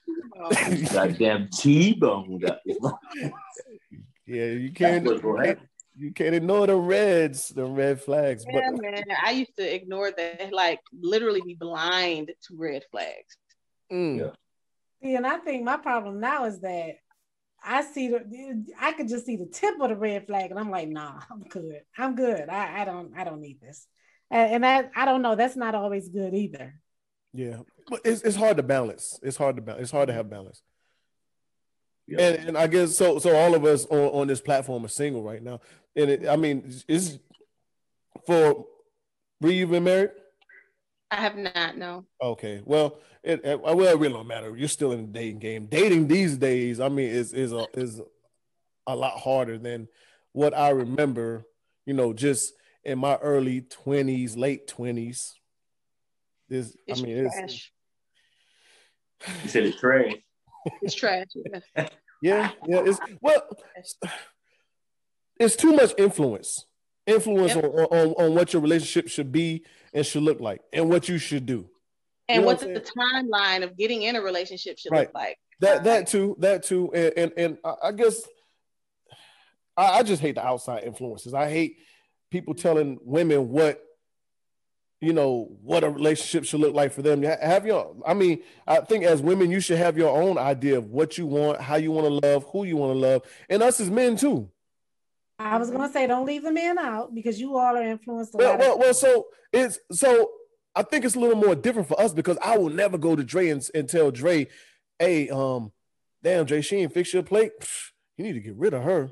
Goddamn T-bone.
yeah, you can't.
What's gonna happen.
You can't ignore the reds, the red flags. But
Yeah, man. I used to ignore that, like literally be blind to red flags.
Mm.
Yeah.
See, and I think my problem now is that I see the I could just see the tip of the red flag, and I'm like, nah, I'm good. I'm good. I, I don't I don't need this. And, and that I don't know. That's not always good either.
Yeah, but it's, it's hard to balance. It's hard to balance. It's hard to have balance.
Yeah.
And, and I guess so. So all of us on, on this platform are single right now, and it, I mean, is for. Were you been married?
I have not, no.
Okay, well, it, it well it really don't matter. You're still in the dating game. Dating these days, I mean, is is a, is a lot harder than what I remember. You know, just in my early twenties, late twenties. This, I
It's
mean, it's.
You said it's trash.
It's trash. Yeah.
yeah, yeah. It's well, it's too much influence. Influence
Yep.
on, on on what your relationship should be and should look like, and what you should do.
And
know
what
what
the timeline of getting in a relationship should
Right.
look like.
That that too, that too, and and, and I I guess I, I just hate the outside influences. I hate people telling women what you know what a relationship should look like for them. Have your, I mean, I think as women, you should have your own idea of what you want, how you want to love, who you want to love, and us as men too.
I was gonna say don't leave the men out because you all are influenced a
Well,
lot.
well, well, so it's so I think it's a little more different for us because I will never go to Dre and, and tell Dre, hey, um, damn, Dre, she ain't fix your plate. You need to get rid of her.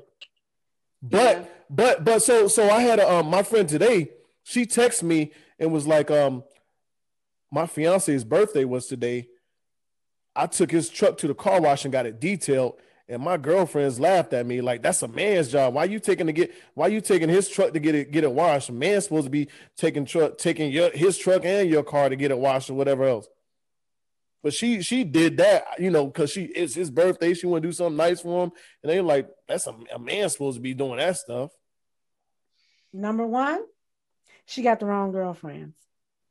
But
Yeah.
but but so so I had a um my friend today, she texted me and was like, um, my fiance's birthday was today. I took his truck to the car wash and got it detailed. And my girlfriends laughed at me like that's a man's job. Why you taking to get why you taking his truck to get it get it washed? A man's supposed to be taking truck taking your his truck and your car to get it washed or whatever else. But she she did that, you know, because she it's his birthday. She want to do something nice for him, and they like, that's a, a man supposed to be doing that stuff.
Number one, she got the wrong girlfriends.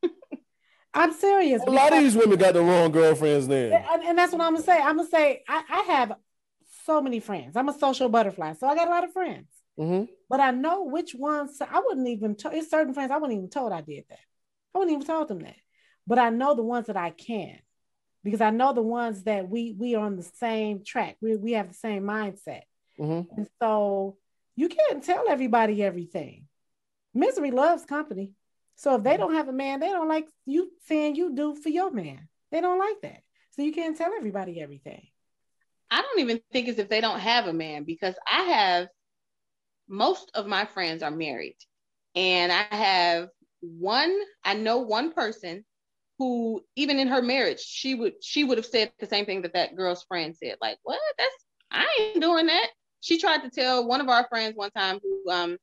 I'm serious.
A lot of these women got the wrong girlfriends. Then
and, and that's what I'm gonna say. I'm gonna say I, I have so many friends. I'm a social butterfly, so I got a lot of friends.
hmm
But I know which ones I wouldn't even. To, it's certain friends I wouldn't even told I did that. I wouldn't even told them that. But I know the ones that I can, because I know the ones that we we are on the same track. We we have the same mindset,
hmm
and so you can't tell everybody everything. Misery loves company. So if they don't have a man, they don't like you saying you do for your man. They don't like that. So you can't tell everybody everything.
I don't even think it's if they don't have a man because I have most of my friends are married. And I have one, I know one person who even in her marriage, she would she would have said the same thing that that girl's friend said. Like, what? That's I ain't doing that. She tried to tell one of our friends one time who um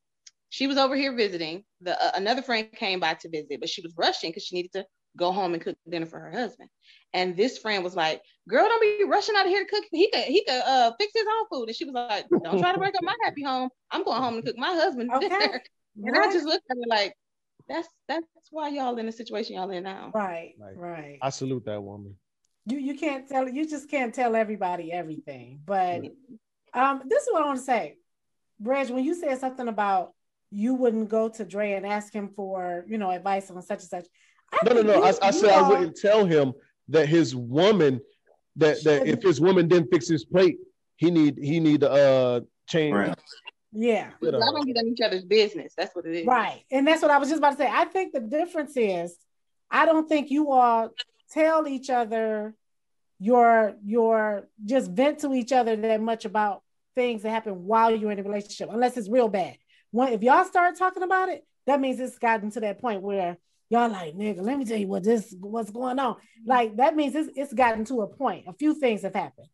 she was over here visiting. The uh, another friend came by to visit, but she was rushing because she needed to go home and cook dinner for her husband. And this friend was like, "Girl, don't be rushing out of here to cook. He could he could uh fix his own food." And she was like, "Don't try to break up my happy home. I'm going home to cook my husband
Okay.
dinner." And I just looked at her like, "That's that's why y'all in the situation y'all in now."
right,
Right.
right.
I salute that woman.
you you can't tell you just can't tell everybody everything but um this is what i want to say Reg, when you said something about you wouldn't go to Dre and ask him for you know advice on such and such I
No, no, no.
you-
I, I
you
said I wouldn't tell him that his woman that that if his woman didn't fix his plate, he need he need to uh change.
Right.
yeah
rid
Y'all
her.
don't get on each other's business. That's what it is.
right and that's what i was just about to say i think the difference is i don't think you all tell each other your your just vent to each other that much about things that happen while you're in a relationship unless it's real bad when if y'all start talking about it that means it's gotten to that point where y'all like nigga let me tell you what this what's going on. Like that means it's, it's gotten to a point. A few things have happened.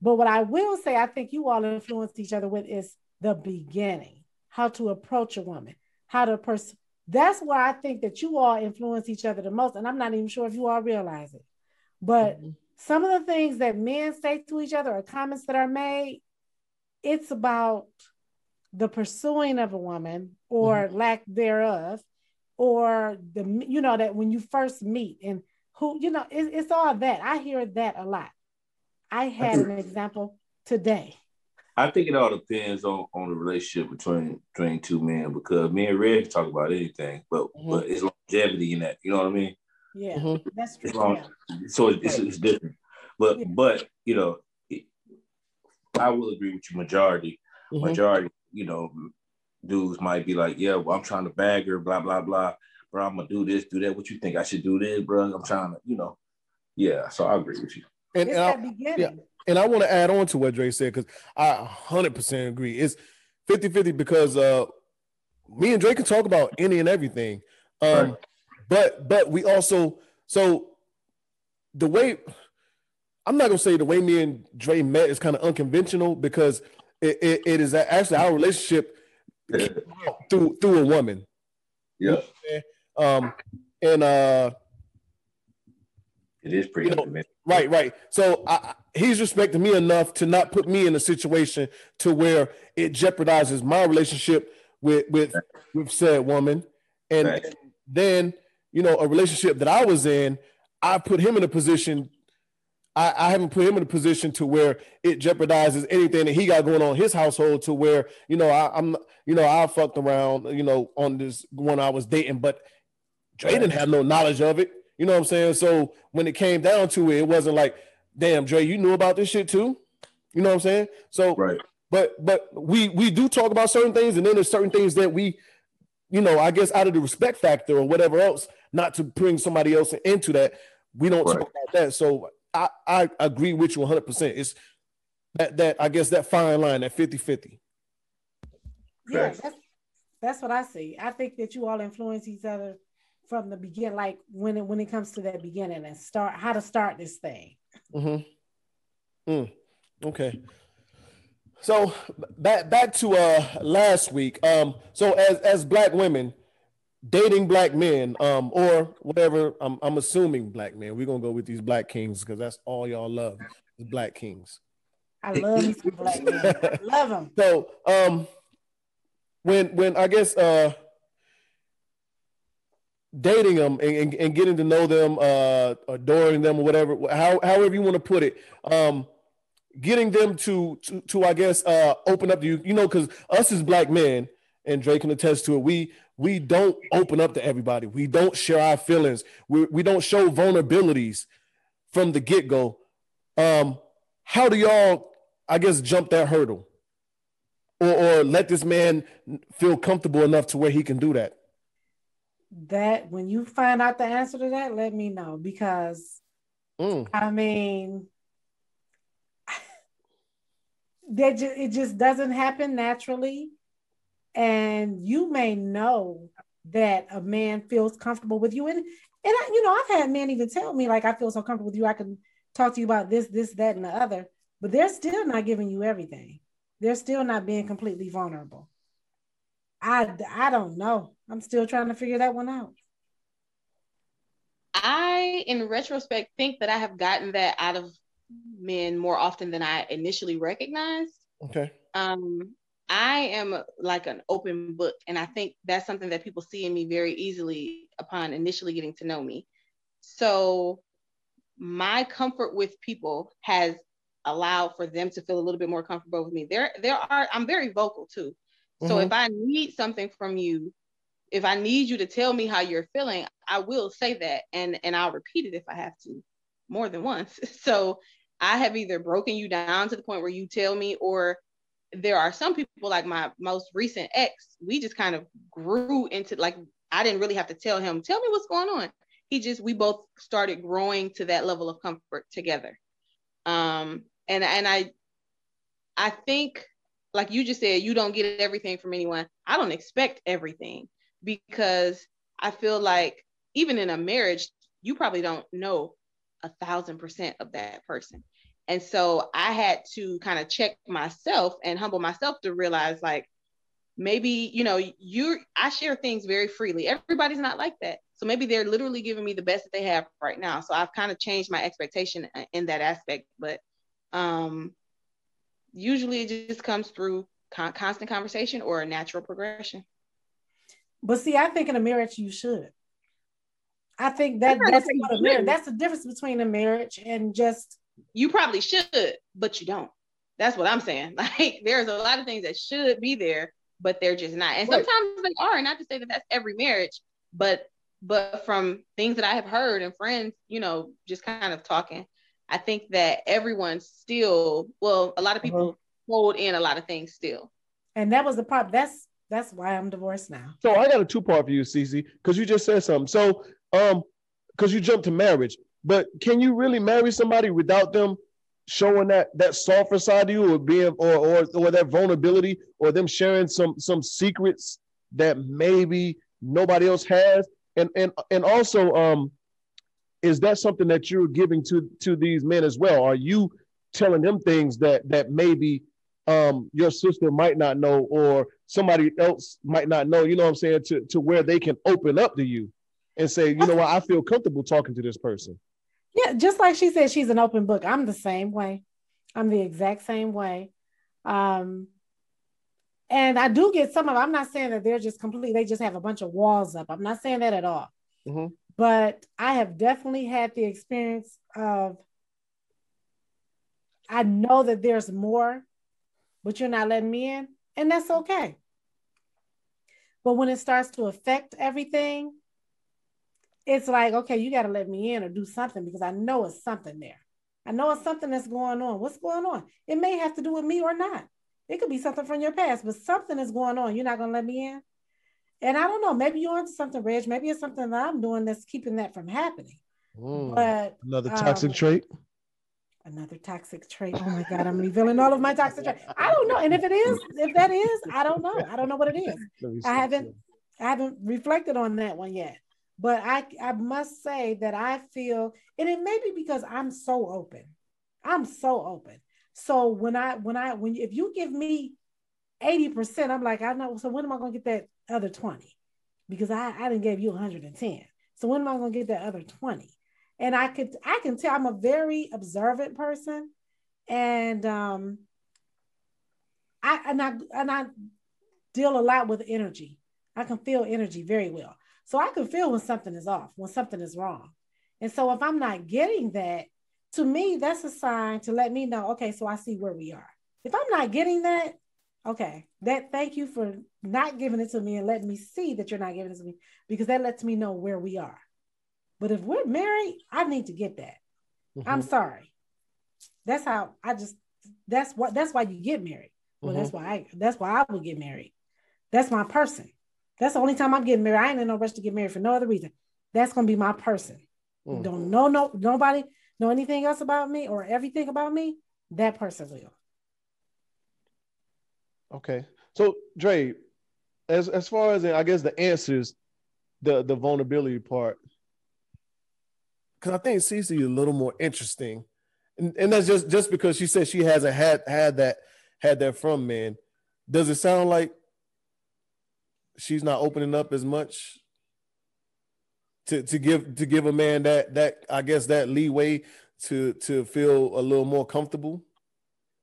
But what i will say i think you all influenced each other with is the beginning how to approach a woman how to person that's where i think that you all influence each other the most and i'm not even sure if you all realize it. But
Mhm.
some of the things that men say to each other or comments that are made it's about the pursuing of a woman or lack thereof or the you know that when you first meet and who you know it, it's all that i hear that a lot i had an example today
I think it all depends on, on the relationship between between two men because me and Red can talk about anything, but
Mhm.
but it's longevity in that. You know what I mean?
yeah
Mhm.
that's true
It's long,
yeah.
so it's, it's, it's different. But
Yeah.
but you know, it, I will agree with you. Majority
Mhm.
majority, you know, dudes might be like, yeah, well, I'm trying to bag her, blah blah blah, bro. I'm gonna do this, do that. What you think I should do this, bro? I'm trying to, you know, yeah. So I agree with you.
And,
it's
and I,
that beginning
and I want to add on to what Dre said because I 100% agree. It's 50 50 because uh, me and Dre can talk about any and everything. Um,
Right.
But but we also, so the way, I'm not going to say the way me and Dre met is kind of unconventional because it, it, it is actually our relationship through through a woman.
Yeah,
Um, and uh,
it is pretty.
You know. Right, right. So I, I- he's respecting me enough to not put me in a situation to where it jeopardizes my relationship with with with said woman, and,
Right.
and then you know a relationship that I was in, I put him in a position. I, I haven't put him in a position to where it jeopardizes anything that he got going on in his household to where you know I, I'm you know I fucked around you know on this one I was dating, but Dre didn't have no knowledge of it. You know what I'm saying? So when it came down to it, it wasn't like, damn, Dre, you knew about this shit too. You know what I'm saying? So,
Right.
but but we we do talk about certain things, and then there's certain things that we, you know, I guess out of the respect factor or whatever else, not to bring somebody else into that, we don't
Right.
talk about that. So I I agree with you 100. percent It's that that I guess that fine line, that 50 50.
Yeah, that's that's what I see. I think that you all influence each other from the beginning, like when it when it comes to that beginning and start how to start this thing.
Mm-hmm. Mm, okay. So back back to uh last week. Um, so as as black women, dating black men, um, or whatever. I'm I'm assuming black men. We're gonna go with these black kings because that's all y'all love, the black kings.
I love some black men. I love them.
So um when when I guess uh dating them and, and, and getting to know them, uh adoring them or whatever, how, however you want to put it, um getting them to to, to I guess uh open up to you, you know, because us as black men, and Dre can attest to it, we we don't open up to everybody. We don't share our feelings. We, we don't show vulnerabilities from the get-go. Um, how do y'all, I guess, jump that hurdle? Or, or let this man feel comfortable enough to where he can do that?
That when you find out the answer to that, let me know because
Mm.
I mean, that ju- it just doesn't happen naturally. And you may know that a man feels comfortable with you. And, and I, you know, I've had men even tell me, like, I feel so comfortable with you, I can talk to you about this, this, that, and the other. But they're still not giving you everything. They're still not being completely vulnerable. I, I don't know. I'm still trying to figure that one out.
I, in retrospect, think that I have gotten that out of men more often than I initially recognized.
Okay.
Um, I am like an open book, and I think that's something that people see in me very easily upon initially getting to know me. So, my comfort with people has allowed for them to feel a little bit more comfortable with me. There, there are. I'm very vocal too. So
Mhm.
if I need something from you, if I need you to tell me how you're feeling, I will say that, and and I'll repeat it if I have to, more than once. So I have either broken you down to the point where you tell me, or there are some people like my most recent ex. We just kind of grew into like I didn't really have to tell him, tell me what's going on. He just we both started growing to that level of comfort together. Um, and and I I think like you just said, you don't get everything from anyone. I don't expect everything because I feel like even in a marriage, you probably don't know a thousand percent of that person. And so I had to kind of check myself and humble myself to realize like maybe, you know, you I share things very freely. Everybody's not like that. So maybe they're literally giving me the best that they have right now. So I've kind of changed my expectation in that aspect. But um usually it just comes through con- constant conversation or a natural progression.
But see, I think in a marriage you should. I think that that's what a marriage. That's the difference between a marriage and just
You probably should, but you don't. That's what I'm saying. Like there's a lot of things that should be there, but they're just not. And
Right.
sometimes they are. Not to say that that's every marriage, but but from things that I have heard and friends, you know, just kind of talking, I think that everyone still, well, a lot of people hold in a lot of things still.
and that was the problem. That's that's why I'm divorced now.
So I got a two part for you, Cece, because you just said something. So, um, because you jumped to marriage, but can you really marry somebody without them showing that that softer side of you, or being, or or or that vulnerability, or them sharing some some secrets that maybe nobody else has, and and and also, um, is that something that you're giving to to these men as well? Are you telling them things that that maybe um your sister might not know or somebody else might not know, you know what I'm saying, to, to where they can open up to you and say, you know what, I feel comfortable talking to this person.
Yeah, just like she said, she's an open book. I'm the same way. I'm the exact same way. Um, and I do get some of. I'm not saying that they're just complete. They just have a bunch of walls up. I'm not saying that at all.
Mhm.
But I have definitely had the experience of. I know that there's more, but you're not letting me in, and that's okay. But when it starts to affect everything, it's like, okay, you got to let me in or do something because I know it's something there. I know it's something that's going on. What's going on? It may have to do with me or not. It could be something from your past, but something is going on. You're not going to let me in. And I don't know. Maybe you're onto something, Reg. Maybe it's something that I'm doing that's keeping that from happening.
Mm.
But
Another toxic
um,
trait.
another toxic trait. Oh my God, I'm revealing all of my toxic traits. I don't know. And if it is, if that is, I don't know. I don't know what it is. I haven't I haven't reflected on that one yet. But I I must say that I feel and it may be because I'm so open. I'm so open. So when I when I when if you give me 80%, I'm like, I know. So when am I gonna get that other 20? because I, I didn't give you 110. So when am I going to get that other 20? And I could I can tell I'm a very observant person, and um, I and I and I deal a lot with energy. I can feel energy very well. So I can feel when something is off, when something is wrong. And so if I'm not getting that, to me, that's a sign to let me know, okay, so I see where we are. If I'm not getting that, okay, that thank you for not giving it to me and letting me see that you're not giving it to me because that lets me know where we are. But if we're married, I need to get that. Mm-hmm. I'm sorry. That's how I just that's what that's why you get married. Well, mm-hmm. that's why I that's why I would get married. That's my person. That's the only time I'm getting married. I ain't in no rush to get married for no other reason. That's gonna be my person. Mm. Don't know no nobody know anything else about me or everything about me. That person will.
Okay. So Dre, as as far as I guess the answers, the the vulnerability part, because I think Cece is a little more interesting, and, and that's just just because she said she hasn't had had that had that from men. Does it sound like she's not opening up as much to to give to give a man that that I guess that leeway to to feel a little more comfortable?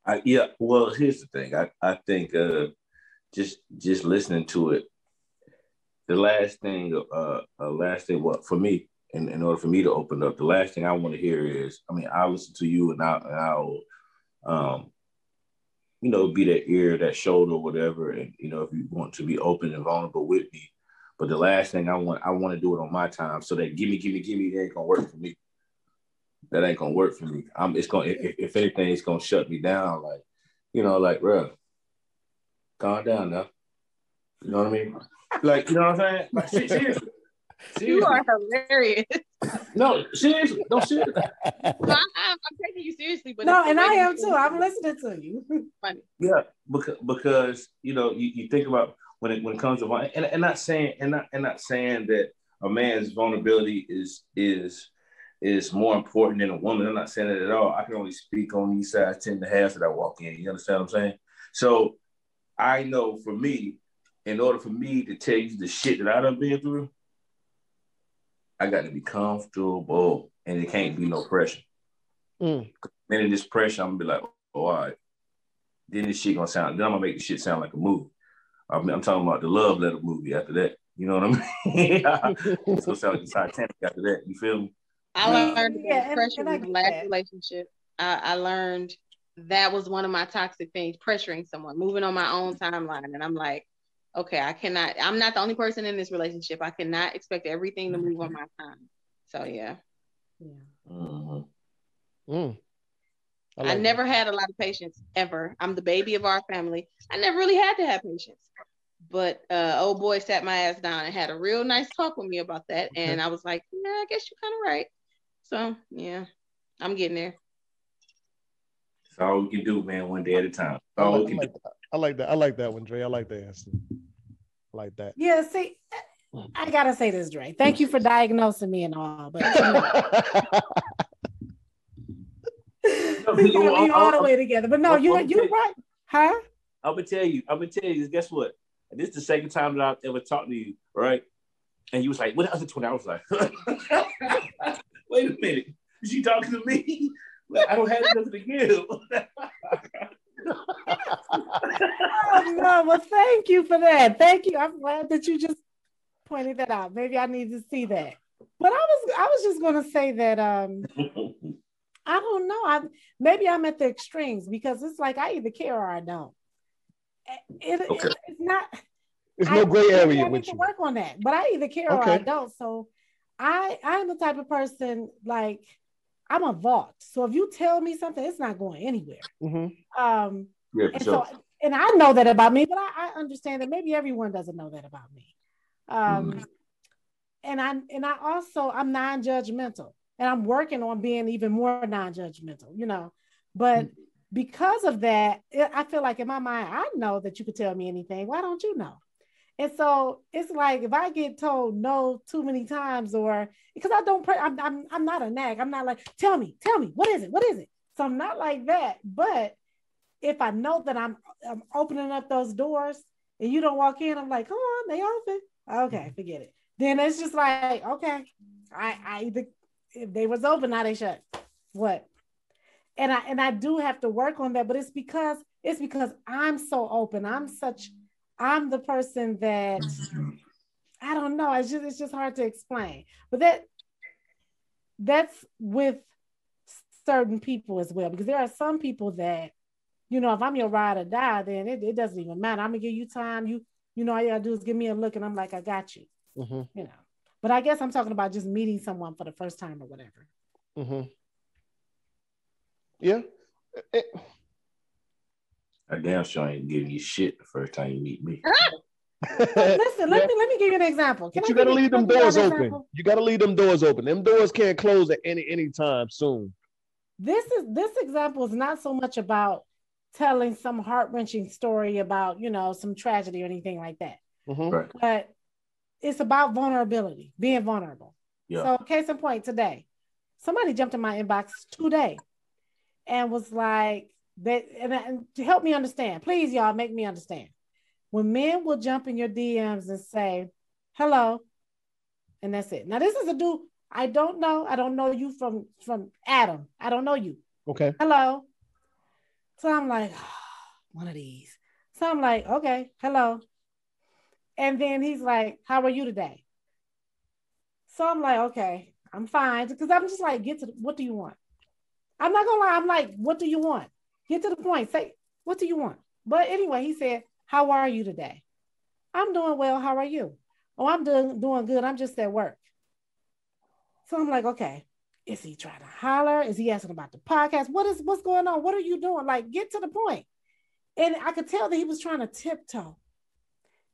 I, yeah, well, here's the thing. I, I think uh, just just listening to it, the last thing, uh, uh, last thing, what for me, in, in order for me to open up, the last thing I want to hear is, I mean, I'll listen to you and I'll, and I'll um, you know, be that ear, that shoulder, whatever. And you know, if you want to be open and vulnerable with me, but the last thing I want, I want to do it on my time. So that gimme, gimme, gimme, that ain't gonna work for me. That ain't gonna work for me. I'm. It's gonna. If, if anything, it's gonna shut me down. Like, you know, like, bro, calm down now. You know what I mean? Like, you know what I'm saying? Seriously.
You are hilarious.
No, seriously. No, seriously. no,
I, am taking you seriously, but
no, and I am too. I'm listening to you.
Funny. Yeah, because because you know you, you think about when it when it comes to and, and not saying and not and not saying that a man's vulnerability is is is more important than a woman. I'm not saying that at all. I can only speak on these size 10 and a half that I walk in. You understand what I'm saying? So I know for me, in order for me to tell you the shit that I done been through, I got to be comfortable and it can't be no pressure. Mm. Then in this pressure, I'm gonna be like, oh, all right. Then this shit gonna sound, then I'm gonna make the shit sound like a movie. I mean, I'm talking about the love letter movie after that. You know what I mean? so sound like the Titanic after that. You feel me?
I learned yeah, pressure in the last relationship. I, I learned that was one of my toxic things, pressuring someone, moving on my own timeline. And I'm like, okay, I cannot, I'm not the only person in this relationship. I cannot expect everything to move on my time. So yeah. Yeah. Mm-hmm. Mm. I, like I never that. had a lot of patience ever. I'm the baby of our family. I never really had to have patience. But uh, old boy sat my ass down and had a real nice talk with me about that. Okay. And I was like, yeah, I guess you're kind of right. So yeah, I'm getting there.
That's all we can do, man, one day at a time. That's all like, we can
like
do.
That. I like that. I like that one, Dre. I like the answer. I like that.
Yeah, see, I gotta say this, Dre. Thank you for diagnosing me and all, but we got you all the way together. But no, you're you're right, huh?
I'm gonna tell you. I'm gonna tell you. Guess what? This is the second time that I've ever talked to you, right? And you was like, "What other twenty? I was like, "Wait a minute, is she talking to me? I don't have nothing to give."
Oh, no, well, thank you for that. Thank you. I'm glad that you just pointed that out. Maybe I need to see that. But I was I was just gonna say that um I don't know. I maybe I'm at the extremes because it's like I either care or I don't. It, okay. it, it's not.
It's no gray area I
need to work on that, but I either care okay. or I don't. So I I'm the type of person like I'm a vault. So if you tell me something, it's not going anywhere. Mm-hmm. Um, yeah, and sure. so and I know that about me, but I, I, understand that maybe everyone doesn't know that about me. Um, mm-hmm. and I and I also I'm non-judgmental and I'm working on being even more non-judgmental, you know. But mm-hmm. because of that, I feel like in my mind, I know that you could tell me anything. Why don't you know? And so it's like if I get told no too many times, or because I don't pray, I'm, I'm I'm not a nag. I'm not like, tell me, tell me, what is it? What is it? So I'm not like that. But if I know that I'm I'm opening up those doors and you don't walk in, I'm like, come on, they open. Okay, mm-hmm. forget it. Then it's just like, okay, I, I either if they was open, now they shut. What? And I and I do have to work on that, but it's because it's because I'm so open. I'm such I'm the person that I don't know. It's just it's just hard to explain. But that that's with certain people as well, because there are some people that, you know, if I'm your ride or die, then it, it doesn't even matter. I'm gonna give you time. You you know all you gotta do is give me a look, and I'm like, I got you.
Mm-hmm.
You know. But I guess I'm talking about just meeting someone for the first time or whatever.
Mm-hmm. Yeah. It,
I damn sure ain't giving you shit the first time you meet me.
Listen, let
Yeah.
me let me give you an example. Can
But
I
you gotta leave them
can I give
doors open.
example?
You gotta leave them doors open. Them doors can't close at any any time soon.
This is this example is not so much about telling some heart-wrenching story about, you know, some tragedy or anything like that.
Mhm.
Right.
But it's about vulnerability, being vulnerable.
Yeah.
So, case in point, today, somebody jumped in my inbox today and was like, that, and, and to help me understand, please, y'all, make me understand. When men will jump in your DMs and say, hello, and that's it. Now, this is a dude I don't know. I don't know you from from Adam. I don't know you.
Okay.
Hello. So I'm like, ah, one of these. So I'm like, okay, hello. And then he's like, how are you today? So I'm like, okay, I'm fine. Because I'm just like, get to the, what do you want? I'm not gonna lie, I'm like, what do you want? Get to the point. Say, what do you want? But anyway, he said, How are you today? I'm doing well. How are you? Oh, I'm doing doing good. I'm just at work. So I'm like, okay, is he trying to holler? Is he asking about the podcast? What is what's going on? What are you doing? Like, get to the point. And I could tell that he was trying to tiptoe.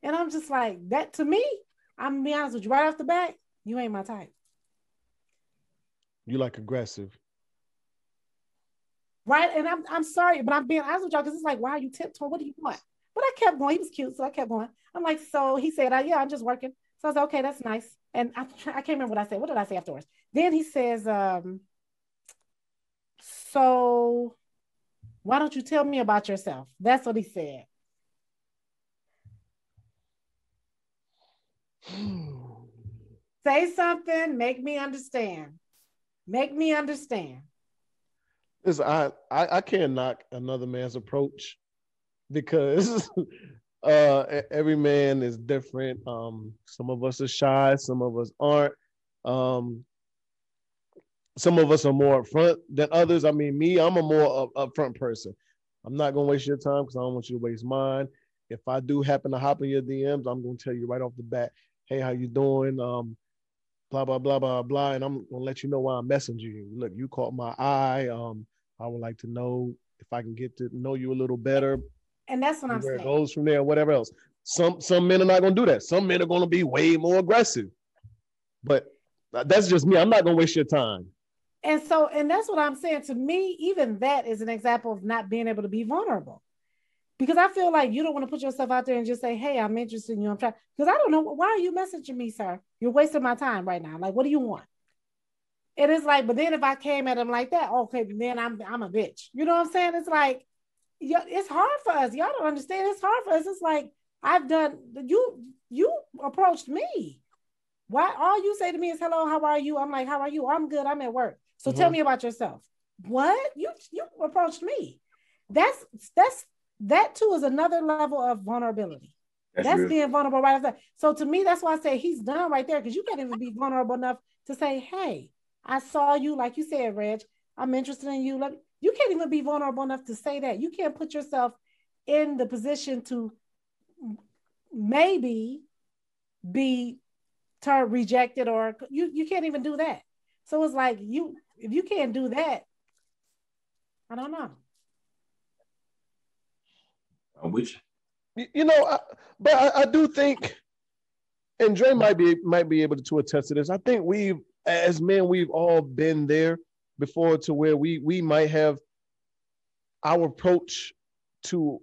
And I'm just like, that to me, I'm gonna be honest with you, right off the bat, you ain't my type.
You like aggressive.
Right. And I'm I'm sorry, but I'm being honest with y'all because it's like, why are you tiptoeing? What do you want? But I kept going. He was cute, so I kept going. I'm like, so he said, uh, yeah, I'm just working. So I was like, okay, that's nice. And I, I can't remember what I said. What did I say afterwards? Then he says, um, so why don't you tell me about yourself? That's what he said. Say something, make me understand. Make me understand.
Listen, I, I I can't knock another man's approach because uh every man is different. Um, some of us are shy, some of us aren't. Um, some of us are more upfront than others. I mean, me, I'm a more up, upfront person. I'm not gonna waste your time because I don't want you to waste mine. If I do happen to hop in your DMs, I'm gonna tell you right off the bat, hey, how you doing? Um, blah blah blah blah blah, and I'm gonna let you know why I'm messaging you. Look, you caught my eye. Um, I would like to know if I can get to know you a little better,
And that's what I'm
where it
saying.
goes from there, whatever else. Some some men are not gonna do that. Some men are gonna be way more aggressive. But that's just me. I'm not gonna waste your time.
And so, and that's what I'm saying. To me, even that is an example of not being able to be vulnerable. Because I feel like you don't want to put yourself out there and just say, Hey, I'm interested in you. I'm trying because I don't know why are you messaging me, sir? You're wasting my time right now. Like, what do you want? It is like, but then if I came at him like that, okay, then I'm I'm a bitch. You know what I'm saying? It's like, yeah, it's hard for us. Y'all don't understand. It's hard for us. It's like I've done you you approached me. Why all you say to me is hello, how are you? I'm like, how are you? I'm good. I'm at work. So tell
Mhm.
me about yourself. What? You you approached me. That's that's that too is another level of vulnerability.
That's,
That's, being vulnerable right after. So to me, that's why I say he's done right there because you can't even be vulnerable enough to say, "Hey, I saw you," like you said, Reg. I'm interested in you. Let me, you can't even be vulnerable enough to say that. You can't put yourself in the position to maybe be turned rejected or you you can't even do that. So it's like you if you can't do that, I don't know.
I'm with you.
You- You know, I, but I, I do think, and Dre might be might be able to attest to this. I think we've, as men, we've all been there before, to where we we might have our approach to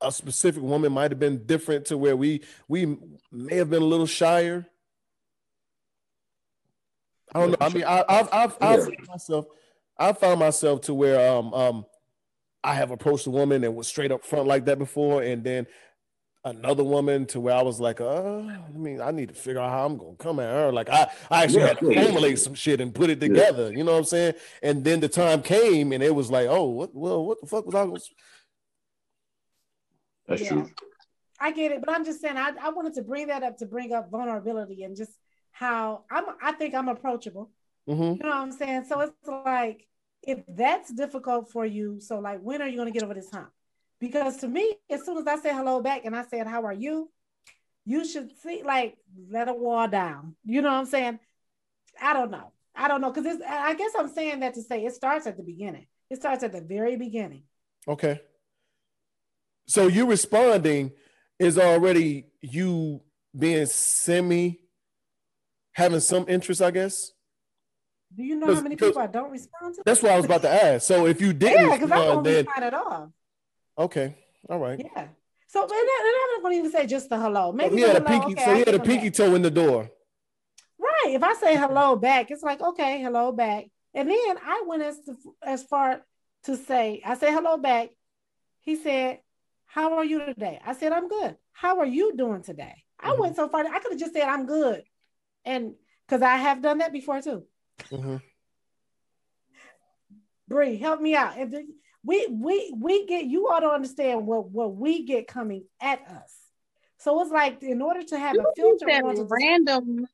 a specific woman might have been different to where we we may have been a little shyer. I don't know. I mean, I, I've I've, I've
Yeah.
found myself I found myself to where um um I have approached a woman and was straight up front like that before, and then another woman to where I was like, uh, I mean, I need to figure out how I'm gonna come at her. Like I, I actually
Yeah,
had to
yeah, yeah.
formulate some shit and put it together. You know what I'm saying? And then the time came, and it was like, oh, what? Well, what the fuck was I? Gonna...
That's
Yeah.
true.
I get it, but I'm just saying I, I wanted to bring that up to bring up vulnerability and just how I'm I think I'm approachable.
Mm-hmm.
You know what I'm saying? So it's like if that's difficult for you, so like when are you gonna get over this hump? Because to me, as soon as I say hello back and I said, How are you? You should see like let a wall down. You know what I'm saying? I don't know. I don't know. Cause it's I guess I'm saying that to say it starts at the beginning. It starts at the very beginning.
Okay. So you responding is already you being semi having some interest, I guess.
Do you know how many people I don't respond to?
That's what I was about to ask. So if you didn't
Yeah, because I don't
then
respond at all.
Okay, all right.
Yeah. So and, I'm not going to even say just the hello. Maybe
he
the
had a
hello,
pinky.
okay,
so he had a pinky
that.
toe in the door.
Right. If I say hello back, it's like okay, hello back, and then I went as to, as far to say I say hello back. He said, "How are you today?" I said, "I'm good." How are you doing today? I
Mhm.
went so far. I could have just said, "I'm good," and because I have done that before too.
Mhm.
Bree, help me out. If we we we get you ought to understand what what we get coming at us. So it's like in order to have a filter, we
said
want to just-
random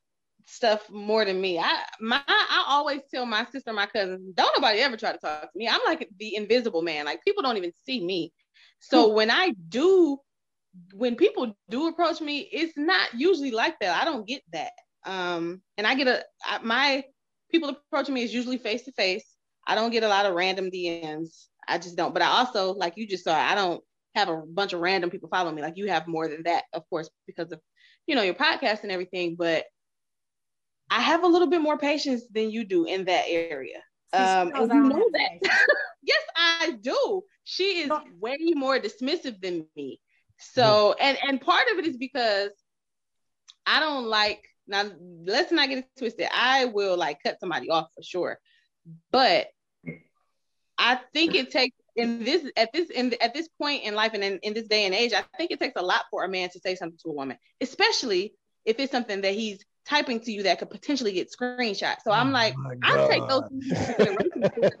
stuff more than me. I my I always tell my sister, my cousins, don't nobody ever try to talk to me. I'm like the invisible man. Like people don't even see me. So
Hmm.
when I do, when people do approach me, it's not usually like that. I don't get that. Um, and I get a I, my people approaching me is usually face to face. I don't get a lot of random DMs. I just don't. But I also, like you just saw, I don't have a bunch of random people following me. Like you have more than that, of course, because of you know your podcast and everything. But I have a little bit more patience than you do in that area. Um, and you know that. yes, I do. She is way more dismissive than me. So, and and part of it is because I don't like now. Let's not get it twisted. I will like cut somebody off for sure, but I think it takes in this at this in at this point in life and in, in this day and age, I think it takes a lot for a man to say something to a woman, especially if it's something that he's typing to you that could potentially get screenshot. So I'm oh like,
Oh
I take those.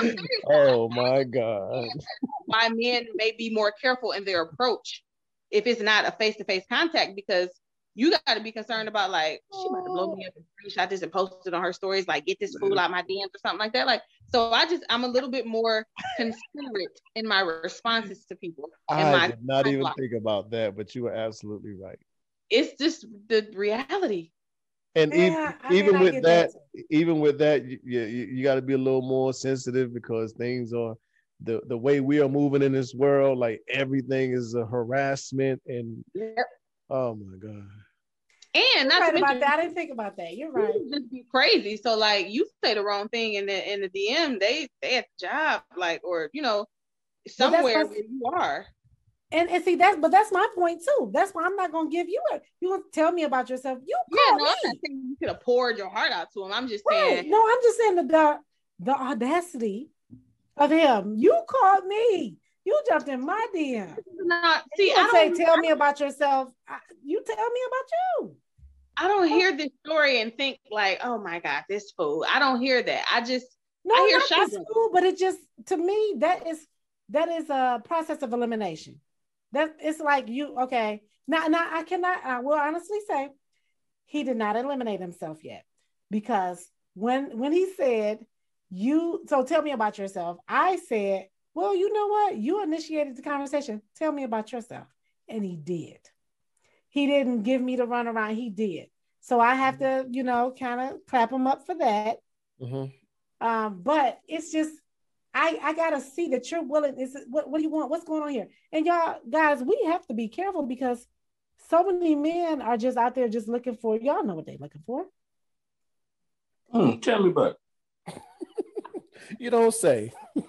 No,
oh my god.
why men may be more careful in their approach if it's not a face-to-face contact because you got to be concerned about like she about to blow me up and screenshot this and post it on her stories like get this fool out my DMs or something like that like so I just I'm a little bit more considerate in my responses to people and
I
my
did not even
block.
think about that, but you were absolutely right.
it's just the reality
And even
I mean,
even with
get
that, even with that, you, you, you got to be a little more sensitive because things are the the way we are moving in this world. Like everything is a harassment, and oh my god,
and not
right
to
about
mention
that. I didn't think about that. You're right.
just be crazy so like you say the wrong thing in the in the DM they they at the job like or you know somewhere where you are
And and see that's but that's my point too. That's why I'm not gonna give you a you gonna tell me about yourself. You
Yeah, no,
me.
I'm not saying you could have poured your heart out to him. I'm just
Right.
saying,
No, I'm just saying the, the the audacity of him. You called me. You jumped in my DM.
not
See,
I
say, tell me about yourself. I, you tell me about you.
I don't hear this story and think like, oh my god, this fool. I don't hear that. I just,
No,
I hear
not this fool, but it just to me that is that is a process of elimination. That it's like you okay. Now, now I cannot. I will honestly say, he did not eliminate himself yet, because when when he said you, so tell me about yourself. I said, well, you know what? You initiated the conversation. Tell me about yourself, and he did. He didn't give me the runaround. He did. So I have to, you know, kind of clap him up for that.
Mhm.
Um, but it's just I I gotta see that you're willing. Is it, what what do you want? What's going on here? And y'all guys, we have to be careful because so many men are just out there just looking for y'all know what they're looking for.
Hmm, tell me about it.
you don't say.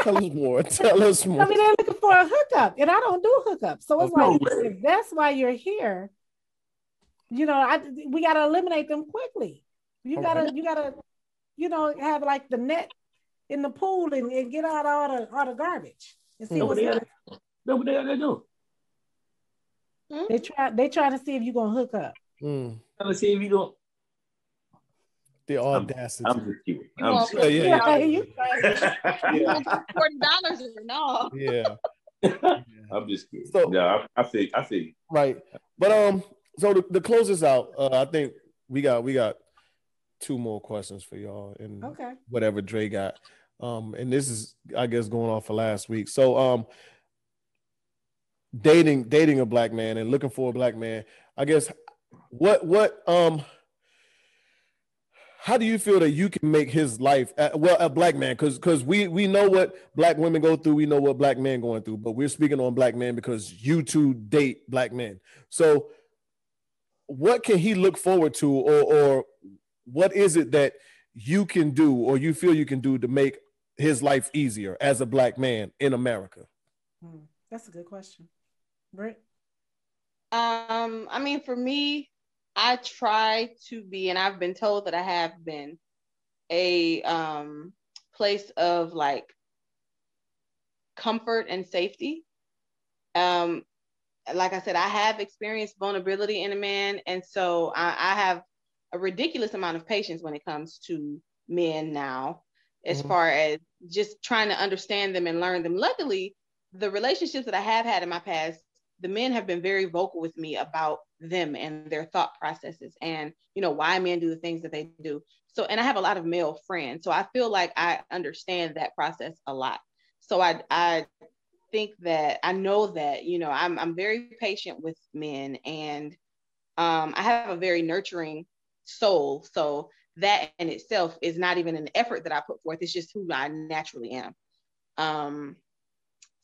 Tell us more. Tell us more.
I mean, they're looking for a hookup, and I don't do hookups. So it's
Oh,
like
way.
if that's why you're here. You know, I we gotta eliminate them quickly. You
All
gotta
right.
you gotta, you know, have like the net in the pool and, and get out all the all the garbage and see what's
Nobody
in
That's what they gotta do.
They try they trying to see if you're gonna hook up.
Mm,
Let's see if you don't.
The audacity.
I'm just kidding. I'm
want
just
yeah, yeah,
Yeah, you
You want forty dollars or no?
yeah.
I'm just kidding.
So-
yeah, I, I think I see.
Right. But um, so to, to close this out, uh, I think we got we got two more questions for y'all and
okay.
whatever Dre got. Um, and this is I guess going off for last week. So um dating dating a black man and looking for a black man, I guess what what um how do you feel that you can make his life uh, well a black man because because we we know what black women go through we know what black men going through but we're speaking on black men because you two date black men so what can he look forward to or or what is it that you can do or you feel you can do to make his life easier as a black man in america
Hmm, That's a good question. Britt?
Um, I mean, for me, I try to be, and I've been told that I have been a um place of like comfort and safety. Um, like I said, I have experienced vulnerability in a man, and so I, I have a ridiculous amount of patience when it comes to men now, as
Mhm.
far as just trying to understand them and learn them. Luckily, the relationships that I have had in my past, the men have been very vocal with me about them and their thought processes and you know why men do the things that they do. So and I have a lot of male friends, so I feel like I understand that process a lot. So I I think that I know that you know I'm I'm very patient with men and um, I have a very nurturing soul. So that in itself is not even an effort that I put forth. It's just who I naturally am. Um,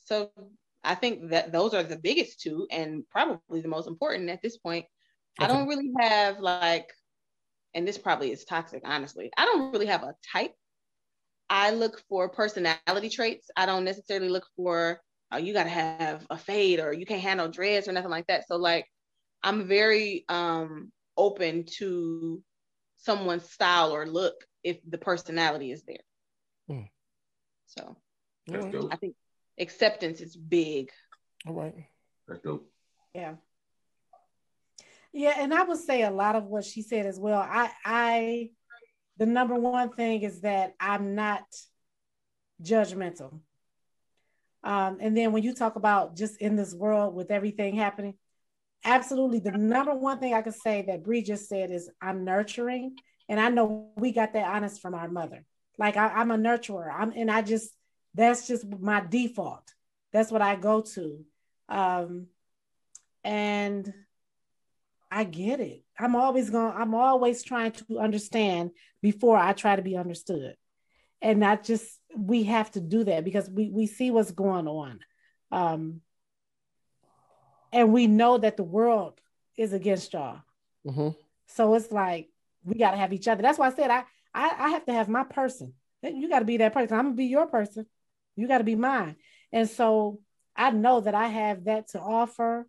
so I think that those are the biggest two and probably the most important at this point. I don't really have like, and this probably is toxic, honestly. I don't really have a type. I look for personality traits. I don't necessarily look for, oh, you got to have a fade or you can't handle dreads or nothing like that. So, like, I'm very um, open to someone's style or look if the personality is there.
Hmm.
So,
that's
all right,
dope.
I think acceptance is big.
all right.
That's dope.
Yeah. Yeah, and I would say a lot of what she said as well. I I the number one thing is that I'm not judgmental. Um, and then when you talk about just in this world with everything happening, absolutely the number one thing I could say that Bree just said is I'm nurturing, and I know we got that honest from our mother. Like I, I'm a nurturer. I'm and I just that's just my default. That's what I go to. Um, and I get it. I'm always going I'm always trying to understand before I try to be understood. And not just we have to do that because we we see what's going on. Um and we know that the world is against y'all.
Mhm.
So it's like we got to have each other. That's why I said I I, I have to have my person. You got to be that person. I'm gonna be your person. You got to be mine. And so I know that I have that to offer,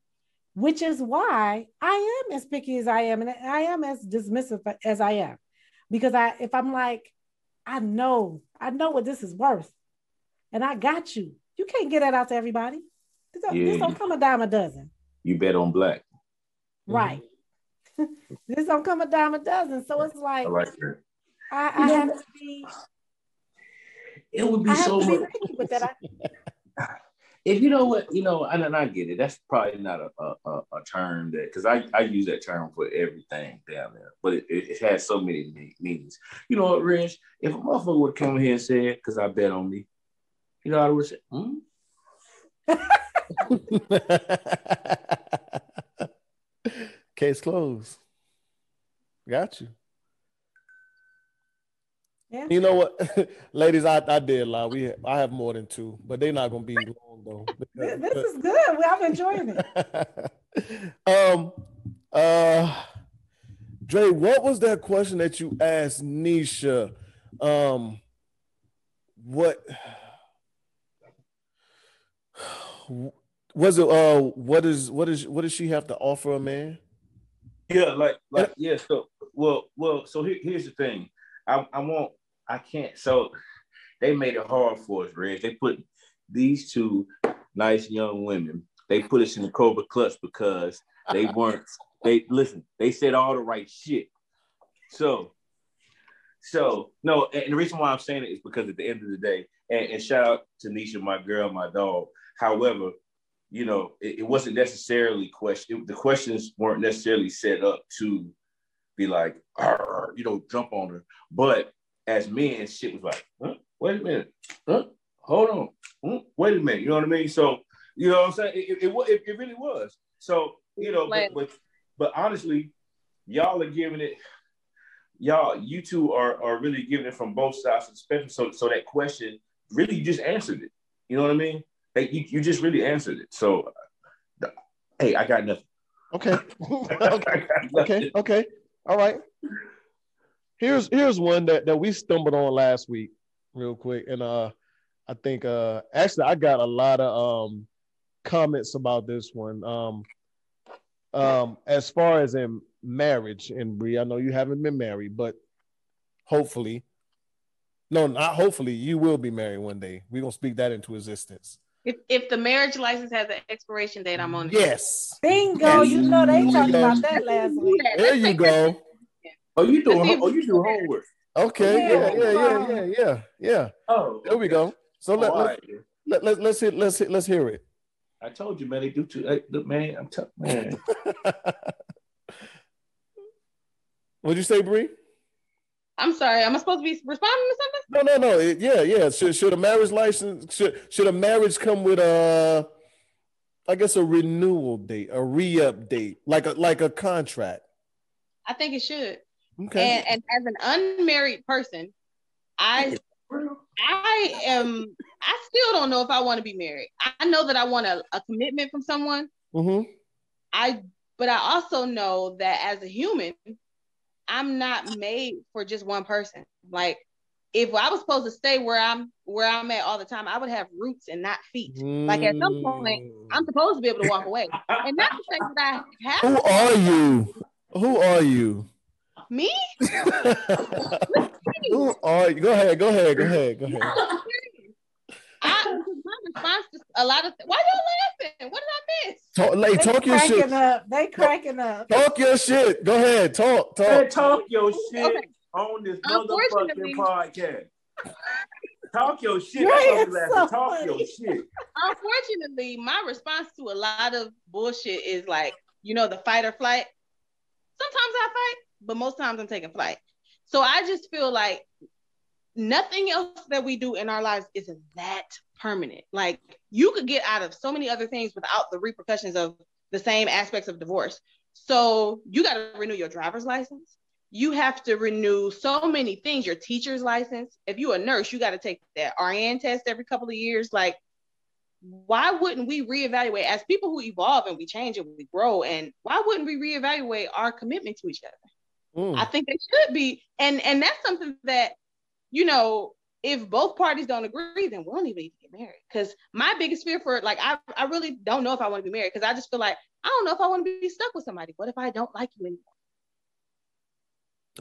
which is why I am as picky as I am, and I am as dismissive as I am, because I if I'm like, I know, I know what this is worth, and I got you. You can't get that out to everybody. This don't, this don't come a dime a dozen.
You bet on black.
Right. this don't come a dime a dozen. So it's like
I like.
I, I have to be
It would be
I
so much.
with that. I,
If you know what, you know, and, and I get it. That's probably not a, a, a, a term that because I, I use that term for everything down there, but it, it, it has so many meanings. You know what, Rich? If a motherfucker would come here and said, because I bet on me, you know, I would say, hmm?
Case closed. Got you.
Yeah.
You know what, ladies, I, I did lie. We have, I have more than two, but they're not gonna be long though.
This, this is good. Well, I'm enjoying it.
um, uh, Dre, what was that question that you asked Nisha? Um, what was it? Uh, what is what is what does she have to offer a man?
Yeah, like like yeah. So well, well. So here, here's the thing. I I won't. I can't. So they made it hard for us, Reg. They put these two nice young women they put us in the Cobra Clutch because they weren't. They listen. They said all the right shit. So, so no, and the reason why I'm saying it is because at the end of the day, and, and shout out to Nisha, my girl, my dog. However, you know, it, it wasn't necessarily question. The questions weren't necessarily set up to be like, you know, jump on her. But as men, shit was like, huh? wait a minute, huh? hold on, huh? wait a minute. You know what I mean? So, you know what I'm saying? It, it, it, it really was. So, you know, but, but, but honestly, y'all are giving it, y'all, you two are, are really giving it from both sides of the spectrum. So, so that question, really, you just answered it. You know what I mean? Hey, you, you just really answered it. So, hey, I got nothing.
Okay. okay. okay. Okay. All right. Here's here's one that, that we stumbled on last week, real quick. And uh I think uh actually I got a lot of um comments about this one. Um um as far as in marriage and Bree, I know you haven't been married, but hopefully, no, not hopefully, you will be married one day. We're gonna speak that into existence.
If, if the marriage license has an expiration date, I'm on.
Yes.
Bingo. Yes. You know they talked about that last week.
There you go.
Oh, oh, you do. Oh, you do homework.
Okay. Yeah. Yeah. Yeah. Yeah. Yeah. Yeah. Oh, there we go. So oh, let, let, right. let, let, let's hit, let's hit, let's hear it.
I told you, man. They do too. Hey, look, man. I'm telling man.
What'd you say, Bree?
I'm sorry. Am I supposed to be responding to something?
No, no, no. It, yeah, yeah. Should should a marriage license should should a marriage come with a, I guess a renewal date, a re-up date, like a like a contract?
I think it should. Okay. And, and as an unmarried person, I I am I still don't know if I want to be married. I know that I want a, a commitment from someone. Mm-hmm. I but I also know that as a human, I'm not made for just one person. Like if I was supposed to stay where I'm where I'm at all the time, I would have roots and not feet. Mm. Like at some point, I'm supposed to be able to walk away. And not to say that I have.
Who are you? Who are you?
Me?
Who are you? Go ahead. Go ahead. Go ahead. Go ahead.
I, my response to a lot of th- why y'all laughing? What did I miss?
Talk, like, talk your shit.
Up. They cracking up.
Talk your shit. Go ahead. Talk. Talk.
Hey, talk your shit okay. on this motherfucking podcast. Talk your shit. So talk your shit.
Unfortunately, my response to a lot of bullshit is like, you know, the fight or flight. Sometimes I fight, but most times I'm taking flight. So I just feel like nothing else that we do in our lives is that permanent. Like you could get out of so many other things without the repercussions of the same aspects of divorce. So you got to renew your driver's license. You have to renew so many things, your teacher's license. If you're a nurse, you got to take that RN test every couple of years. Like, why wouldn't we reevaluate as people who evolve and we change and we grow? And why wouldn't we reevaluate our commitment to each other? Mm. I think they should be. And and that's something that you know, if both parties don't agree, then we don't even need to get married. Because my biggest fear for like, I, I really don't know if I want to be married because I just feel like I don't know if I want to be stuck with somebody. What if I don't like you anymore?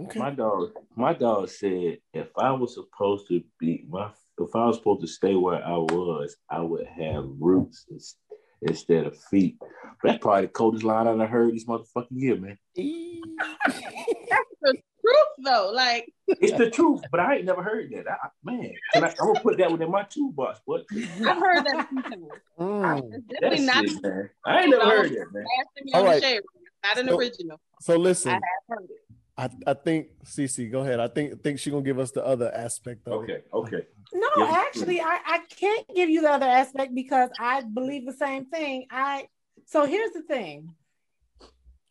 Okay. My dog, my dog said if I was supposed to be my if I was supposed to stay where I was, I would have roots instead of feet. That's probably the coldest line I've heard this motherfucking year, man.
That's the truth though. Like
it's the truth, but I ain't never heard that. I, man, I, am gonna put that within my toolbox. What?
I've heard that mm.
That's not, it, man. I ain't never heard that, man.
All right. not an so, original.
So listen. I have heard it. I, I think Cece, go ahead. I think think she's gonna give us the other aspect of
okay, it. Okay, okay.
No, yeah. actually, I, I can't give you the other aspect because I believe the same thing. I so here's the thing.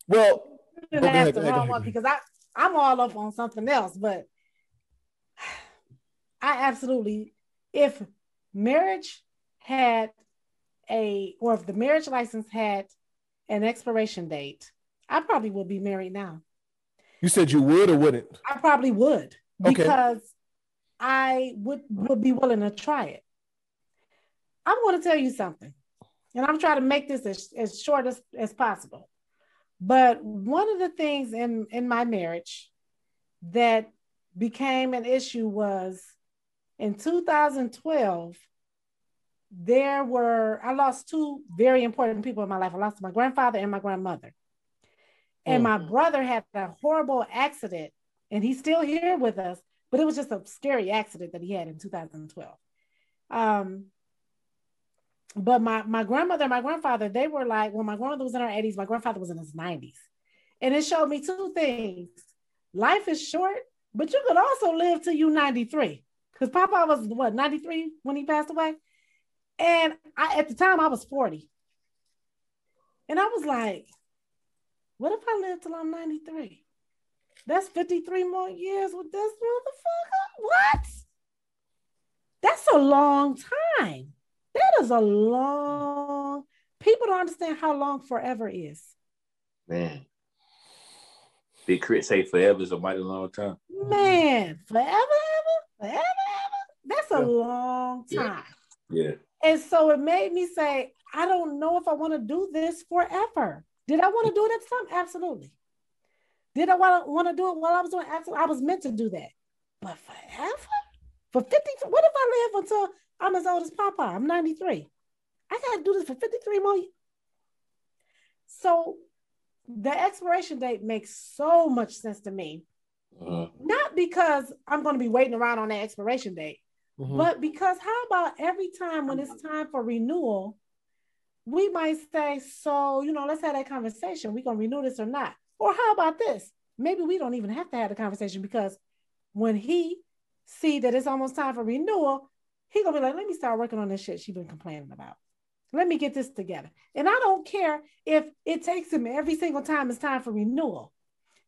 Well,
I'm gonna ask the wrong one because I I'm all up on something else, but I absolutely, if marriage had a, or if the marriage license had an expiration date, I probably would be married now.
You said you would or wouldn't?
I probably would because okay. I would would be willing to try it. I'm going to tell you something, and I'm trying to make this as, as short as, as possible. But one of the things in, in my marriage that became an issue was in 2012, there were I lost two very important people in my life. I lost my grandfather and my grandmother. And my brother had a horrible accident, and he's still here with us, but it was just a scary accident that he had in 2012. Um, but my my grandmother and my grandfather, they were like, when my grandmother was in her 80s, my grandfather was in his 90s. And it showed me two things. Life is short, but you could also live till you 93. Because Papa was what 93 when he passed away. And I, at the time, I was 40. And I was like, what if I live till I'm 93? That's 53 more years with this motherfucker. What? That's a long time. That is a long. People don't understand how long forever is.
Man. Big Crit say forever is a mighty long time.
Man, forever, ever, forever, ever. That's a
Yeah.
long
Yeah.
time.
Yeah.
And so it made me say, I don't know if I want to do this forever. Did I want to do it at the time? Absolutely. Did I want to do it while I was doing absolutely? I was meant to do that. But forever? For 50, what if I live until I'm as old as Papa? I'm 93. I got to do this for 53 more years. So the expiration date makes so much sense to me.
Uh,
Not because I'm going to be waiting around on that expiration date,
Mhm.
but because how about every time when it's time for renewal, we might say, so, you know, let's have that conversation. We're going to renew this or not. Or how about this? Maybe we don't even have to have the conversation because when he see that it's almost time for renewal, he going to be like, let me start working on this shit she's been complaining about. Let me get this together. And I don't care if it takes him every single time it's time for renewal.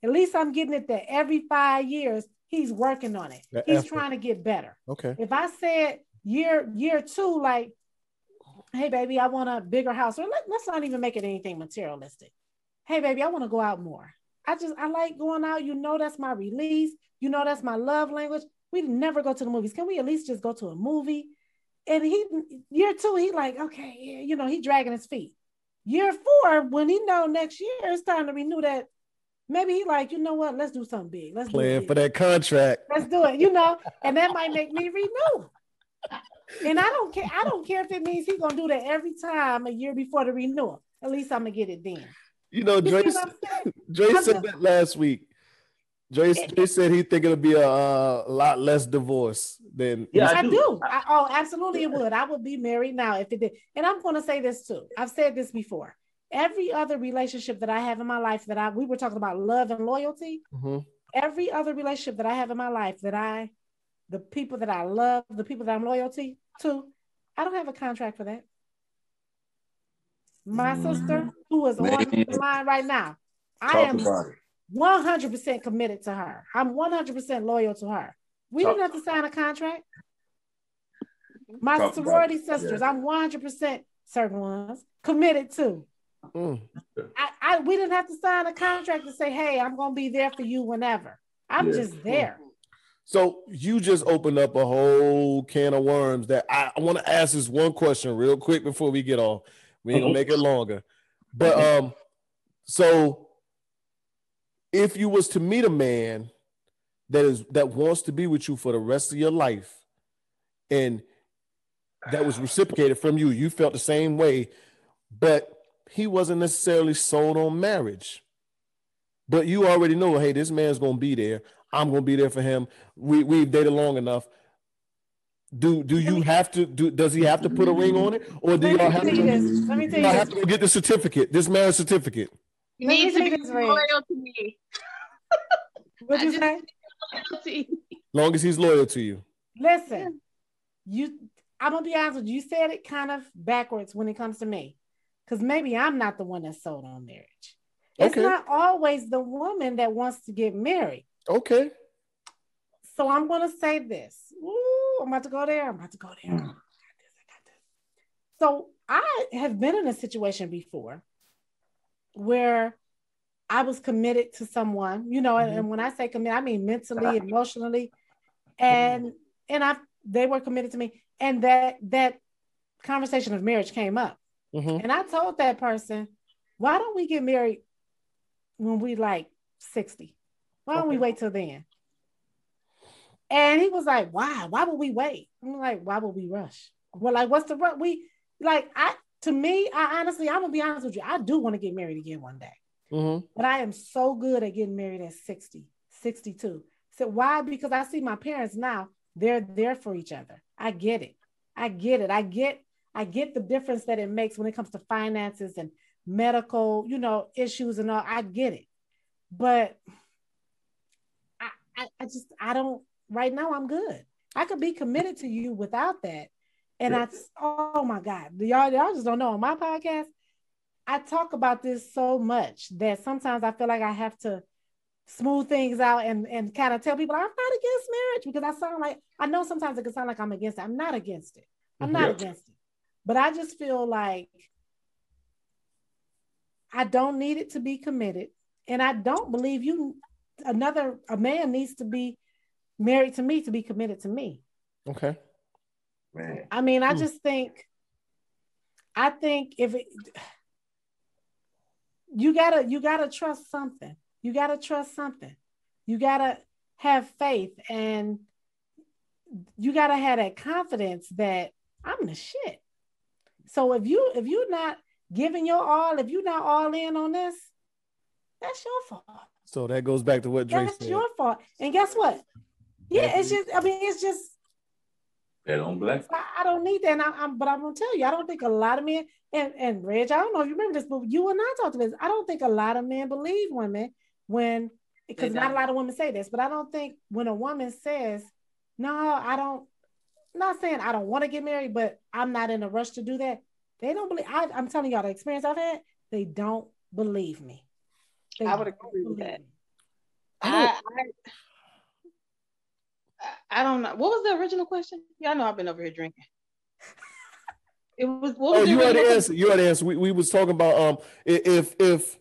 At least I'm getting it that every five years he's working on it. He's
effort.
trying to get better.
Okay.
If I said year year two, like, hey baby, I want a bigger house, or let, let's not even make it anything materialistic. Hey baby, I want to go out more. I just I like going out. You know that's my release. You know that's my love language. We never go to the movies. Can we at least just go to a movie? And he year two, he like, okay, yeah, you know, he dragging his feet. Year four, when he know next year it's time to renew that, maybe he like, you know what? Let's do something big. Let's do it
Playing
big.
for that contract.
Let's do it, you know, and that might make me renew. And I don't care. I don't care if it means he's gonna do that every time a year before the renewal. At least I'm gonna get it then.
You know,
You
Dre,
see what
Dre said that last week. Dre, Dre said he think it'll be a uh, lot less divorce than
Yeah,
I
I
do.
do.
I, oh, absolutely, it would. I would be married now if it did. And I'm going to say this too. I've said this before. Every other relationship that I have in my life that I we were talking about love and loyalty.
Mhm.
Every other relationship that I have in my life that I, the people that I love, the people that I'm loyalty to, I don't have a contract for that. My sister, who is on
Man.
the line right now, I am
about it.
100% committed to her. I'm 100% loyal to her. We
Talk-
didn't have to sign a contract. My
Talk
sorority sisters,
yeah.
I'm 100% certain ones committed to.
Mm.
I, I we didn't have to sign a contract to say, hey, I'm gonna be there for you whenever. I'm
Yeah.
just there.
So you just opened up a whole can of worms that I, I want to ask this one question real quick before we get off. We ain't gonna
Mhm.
make it longer. But um, so if you was to meet a man that is that wants to be with you for the rest of your life, and that was reciprocated from you, you felt the same way, but he wasn't necessarily sold on marriage. But you already know, hey, this man's gonna be there. I'm gonna be there for him. We we've dated long enough. Do do you have to do? Does he have to put a ring on it, or do y'all have to?
this. Let me tell
Y'all have to get the certificate, this marriage certificate.
You
Let
need to be
this, Ray.
loyal to me.
What'd you say?
Loyalty.
Long as he's loyal to you.
Listen, you I'm gonna be honest with you. You said it kind of backwards when it comes to me. Because maybe I'm not the one that's sold on marriage. It's
Okay.
not always the woman that wants to get married.
Okay.
So I'm gonna say this. Ooh, I'm about to go there. I'm about to go there. Mm. I got this, I got this. So I have been in a situation before where I was committed to someone, you know, and, and when I say commit, I mean mentally, emotionally, and and I they were committed to me, and that that conversation of marriage came up,
Mhm.
and I told that person, why don't we get married when we like 60? Why don't we wait till then? And he was like, why? Why would we wait? I'm like, why would we rush? Well, like, what's the run? We like I to me, I honestly, I'm gonna be honest with you. I do want to get married again one day.
Mhm.
But I am so good at getting married at 60, 62. So why? Because I see my parents now, they're there for each other. I get it. I get it. I get I get the difference that it makes when it comes to finances and medical, you know, issues and all. I get it. But I, I, I just I don't right now I'm good. I could be committed to you without that. And I oh my God, y'all, y'all just don't know on my podcast. I talk about this so much that sometimes I feel like I have to smooth things out and, and kind of tell people I'm not against marriage because I sound like I know sometimes it can sound like I'm against it. I'm not against it. I'm not
Yeah.
against it. But I just feel like I don't need it to be committed. And I don't believe you another a man needs to be married to me to be committed to me.
Okay.
Man.
I mean, I
Hmm.
just think, I think if it, you gotta, you gotta trust something. You gotta trust something. You gotta have faith, and you gotta have that confidence that I'm the shit. So if you if you're not giving your all, if you're not all in on this, that's your fault.
So that goes back to what Dre
That's
said.
your fault. And guess what? Yeah, it's just. I mean, it's just.
Bet on black.
I, I don't need that. And I, am but I'm gonna tell you, I don't think a lot of men and and Reg, I don't know if you remember this, but you and I talked about this. I don't think a lot of men believe women when because not a lot of women say this, but I don't think when a woman says, "No, I don't," not saying I don't want to get married, but I'm not in a rush to do that. They don't believe. I, I'm telling y'all the experience I've had. They don't believe me. They
I would agree with that.
me.
I, I, I don't know. What was the original question? Y'all know I've been over here drinking. It was what was
Oh, you had
to
answered. You already answered. We, we was talking about um if if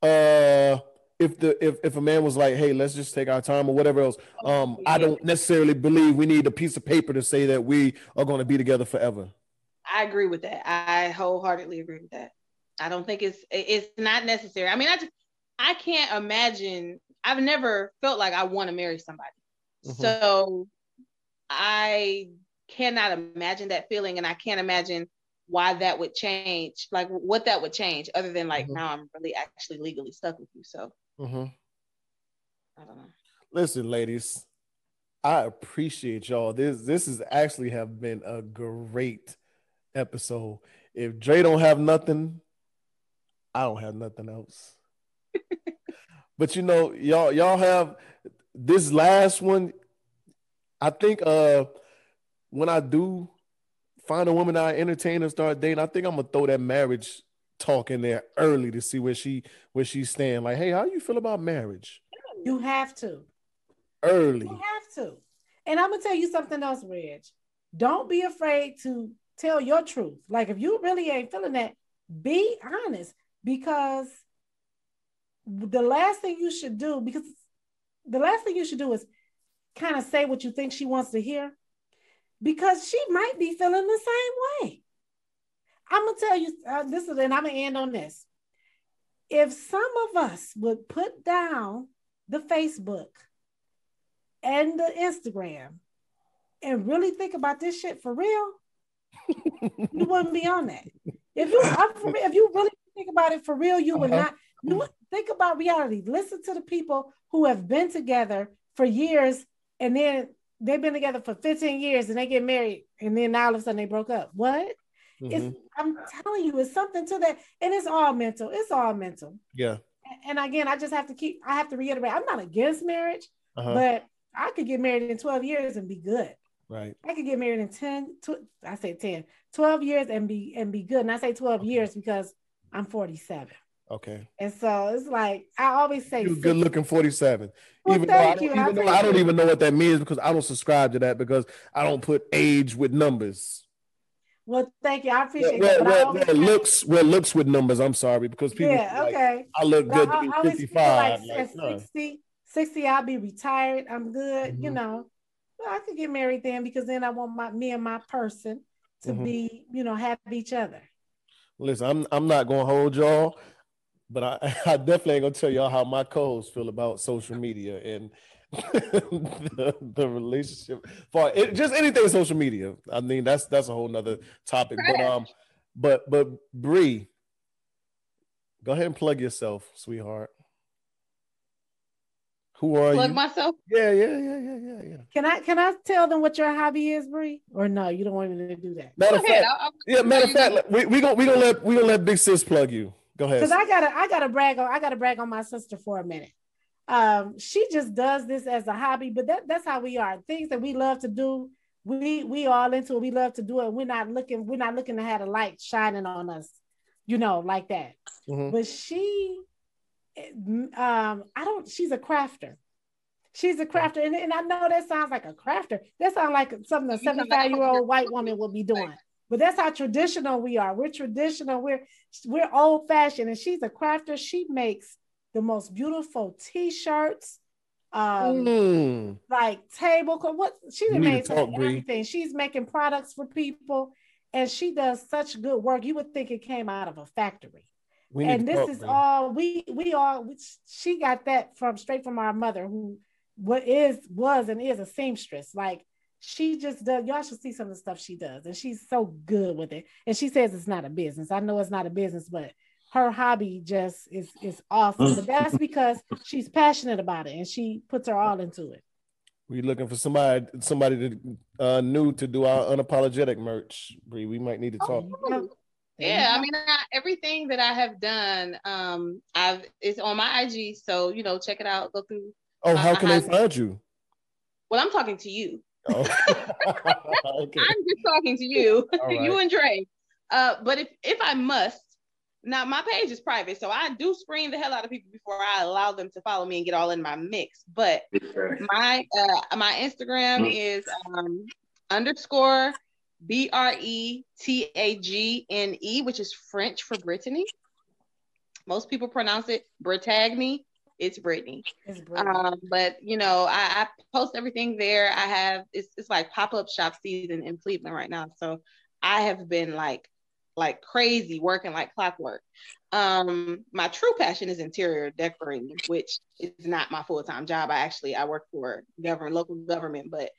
uh if the if, if a man was like, hey, let's just take our time or whatever else. Um, I don't necessarily believe we need a piece of paper to say that we are going to be together forever.
I agree with that. I wholeheartedly agree with that. I don't think it's it's not necessary. I mean, I just I can't imagine. I've never felt like I want to marry somebody.
Mhm.
So I cannot imagine that feeling, and I can't imagine why that would change. Like what that would change, other than like
Mhm.
now I'm really actually legally stuck with you. So
Mhm.
I don't know.
Listen, ladies, I appreciate y'all. This this is actually have been a great episode. If Dre don't have nothing, I don't have nothing else. but you know, y'all y'all have this last one. I think uh when I do find a woman I entertain and start dating, I think I'm gonna throw that marriage talk in there early to see where she where she's staying. Like, hey, how you feel about marriage?
You have to.
Early.
You have to. And I'm gonna tell you something else, Reg. Don't be afraid to tell your truth. Like if you really ain't feeling that, be honest. Because the last thing you should do, because the last thing you should do is kind of say what you think she wants to hear. Because she might be feeling the same way. I'm gonna tell you uh, this is, and I'm gonna end on this. If some of us would put down the Facebook and the Instagram and really think about this shit for real, you wouldn't be on that. If you I'm for, real- if you really think about it for real, you would
Uh-huh.
not. You would think about reality. Listen to the people who have been together for years and then they've been together for 15 years and they get married and then now all of a sudden they broke up. What?
Mhm.
It's I'm telling you, it's something to that, and it's all mental. It's all mental.
Yeah.
And again, I just have to keep. I have to reiterate. I'm not against marriage,
Uh-huh.
but I could get married in 12 years and be good.
right.
I could get married in 10, tw- I say 10, 12 years and be and be good. And I say 12 years because I'm 47.
Okay.
And so it's like I always say
You're good looking 47.
Well,
even though, I don't,
you. I
even though I don't even know what that means because I don't subscribe to that because I don't put age with numbers.
Well, thank you. I appreciate
well,
that.
Well, well, looks well looks with numbers. I'm sorry because people
yeah,
feel like
okay.
I look good
I,
to be
I always feel
55.
like
Like,
at
no.
60, 60, I'll be retired. I'm good, you
Mhm.
know. Well, I could get married then because then I want my me and my person to
Mhm.
be, you know, have each other.
Listen, I'm I'm not gonna hold y'all, but I, I definitely ain't gonna tell y'all how my co-hosts feel about social media. And the, the relationship for it, just anything social media. I mean, that's that's a whole nother topic. But um, but but Bree, go ahead and plug yourself, sweetheart. Who are
Plug
you?
Plug myself.
yeah, yeah, yeah, yeah, yeah, yeah.
Can I can I tell them what your hobby is, Bree? Or no, you don't want me to do that?
Matter
Go
of
ahead.
fact,
I'll- I'll-
yeah. Matter of fact, we we gonna we gonna let we gonna let Big Sis plug you. Go ahead.
Because I gotta I gotta brag on I gotta brag on my sister for a minute. Um, she just does this as a hobby, but that, that's how we are. Things that we love to do, we we all into it. We love to do it. We're not looking, we're not looking to have a light shining on us, you know, like that.
Mhm.
But she um, I don't, she's a crafter. She's a crafter. And, and I know that sounds like a crafter. That sounds like something a 75 year old white woman would be doing. But that's how traditional we are. We're traditional. We're we're old fashioned. And she's a crafter. She makes the most beautiful t-shirts, um,
Mm.
like tablecloth. What she
You need to
makes everything. She's making products for people, and she does such good work. You would think it came out of a factory
We
and this
talk,
is
Bree.
all we we all she got that from straight from our mother who what is was and is a seamstress like she just does y'all should see some of the stuff she does and she's so good with it and she says it's not a business i know it's not a business but her hobby just is is awesome but that's because she's passionate about it and she puts her all into it
We looking for somebody somebody to uh, new to do our unapologetic merch. Bree, we might need to talk.
Yeah, I mean, I, everything that I have done, um, I've it's on my IG. So you know, check it out. Go through.
Oh, how can they find you?
Well, I'm talking to you.
Oh. okay.
I'm just talking to you,
right.
you and Dre. Uh, but if if I must, now my page is private, so I do screen the hell out of people before I allow them to follow me and get all in my mix. But my uh my Instagram
Mm.
is um underscore B R E T A G N E, which is French for Brittany. Most people pronounce it Brittany. It's Brittany.
it's brilliant.
Um, but you know, I, I post everything there. I have it's it's like pop-up shop season in Cleveland right now. So I have been like like crazy working like clockwork. Um, my true passion is interior decorating, which is not my full-time job. I actually I work for government, local government, but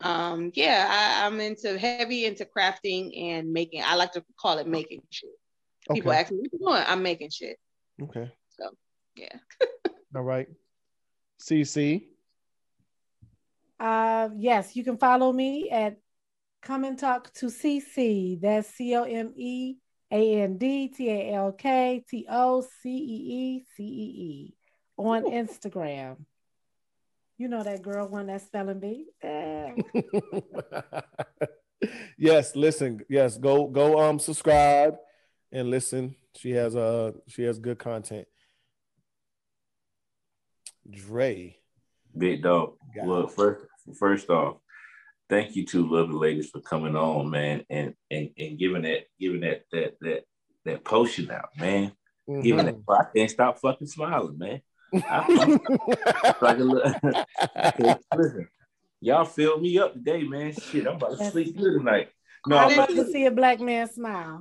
um yeah, I, I'm into heavy into crafting and making. I like to call it making shit. People
Okay.
ask me what you doing, I'm making shit.
Okay.
So yeah.
All right. Cece.
Uh, yes, you can follow me at Come and Talk to Cece. That's C O M E A N D T A L K T O C E E C E E on Instagram. You know that girl won that spelling bee.
Yes, listen. Yes, go go um subscribe and listen. She has uh she has good content. Dre.
Big dog.
Got
Look, first, first off, thank you to lovely ladies for coming on, man, and and and giving that giving that that that that potion out, man. Giving
Mhm.
that, I can't stop fucking smiling, man. I, like a little, listen, y'all fill me up today, man. Shit, I'm about to
Yes.
sleep good tonight. No,
I
but
love to see a black man smile.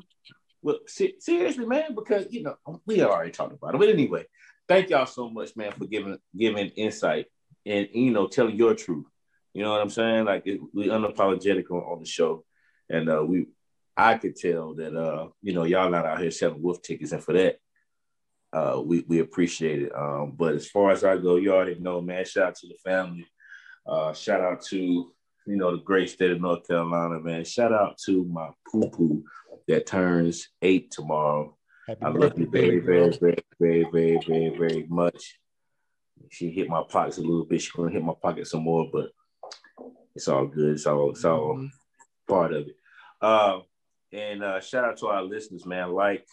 well, se- seriously, man, because you know we already talked about it. But anyway, thank y'all so much, man, for giving giving insight and you know telling your truth. You know what I'm saying? Like it, we unapologetic on, on the show, and uh, we I could tell that uh, you know y'all not out here selling wolf tickets, and for that. Uh, we, we appreciate it. Um, but as far as I go, you already know, man. Shout out to the family. Uh, shout out to you know the great state of North Carolina, man. Shout out to my poo poo that turns eight tomorrow.
Happy
I love you very, very, very, very, very, very, very much. She hit my pockets a little bit. She's gonna hit my pocket some more, but it's all good. It's all it's all
Mhm.
part of it. Uh, and uh, shout out to our listeners, man. Like,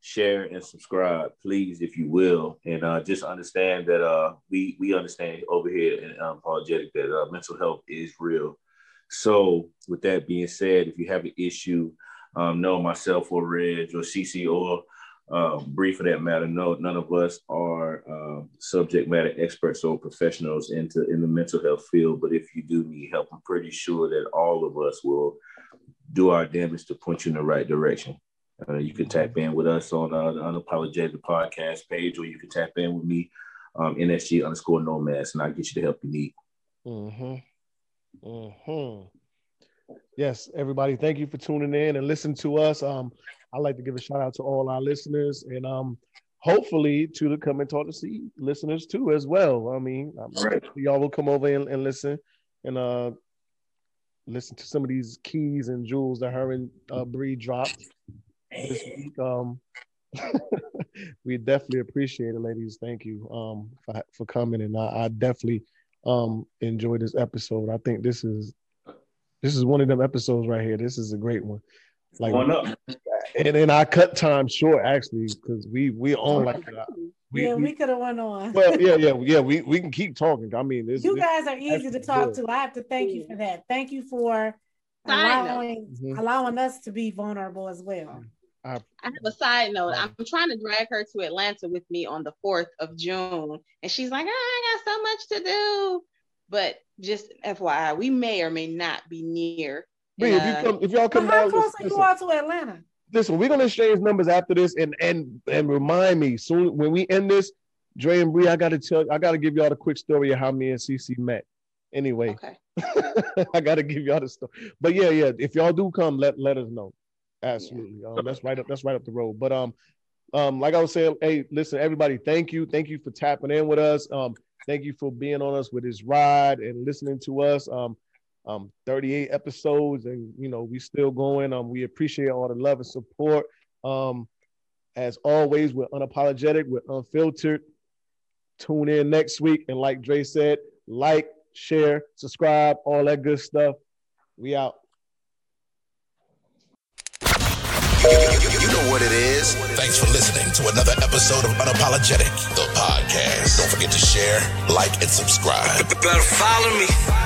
share, and subscribe, please, if you will. And uh, just understand that uh, we we understand over here Unapologetic that uh, mental health is real. So, with that being said, if you have an issue, um, know myself or Reg or Cece or uh, for that matter, no, none of us are uh, subject matter experts or professionals into in the mental health field. But if you do need help, I'm pretty sure that all of us will do our damage to point you in the right direction. Uh, you can tap in with us on uh, the Unapologetic podcast page, or you can tap in with me um, NSG underscore nomads, and I'll get you the help you need.
Mm-hmm. Mm-hmm. Yes, everybody, thank you for tuning in and listening to us. Um, I'd like to give a shout out to all our listeners and um, hopefully to the come and talk to see listeners too as well. I mean, right. y'all will come over and, and listen and uh, listen to some of these keys and jewels that her and uh, Bree dropped this week. Um, we definitely appreciate it, ladies. Thank you um, for, for coming, and I, I definitely um, enjoyed this episode. I think this is this is one of them episodes right here. This is a great one. Like, and then I cut time short actually because we we own like
we, yeah, we, we could have went on.
Well, yeah, yeah, yeah. We, we can keep talking. I mean, this,
you guys are easy to talk good. to. I have to thank you for that. Thank you for allowing mm-hmm. allowing us to be vulnerable as well.
I, I have a side note. I'm trying to drag her to Atlanta with me on the 4th of June. And she's like, oh, I got so much to do. But just FYI, we may or may not be near.
Wait, if, you come, if y'all come
how down, close are you all to Atlanta?
Listen, we're gonna exchange numbers after this, and and and remind me soon when we end this, Dre and Bree, I gotta tell, I gotta give y'all the quick story of how me and Cece met. Anyway, okay. I gotta give y'all the story. But yeah, yeah, if y'all do come, let let us know. Absolutely. Yeah. Um, that's right up. That's right up the road. But um, um, like I was saying, hey, listen, everybody, thank you, thank you for tapping in with us. Um, thank you for being on us with this ride and listening to us. Um, um, 38 episodes, and you know we still going. Um, we appreciate all the love and support. Um, as always, we're unapologetic, we're unfiltered. Tune in next week, and like Dre said, like, share, subscribe, all that good stuff. We out.
You, know what it is. Thanks for listening to another episode of Unapologetic, the podcast. Don't forget to share, like, and subscribe. Better follow me.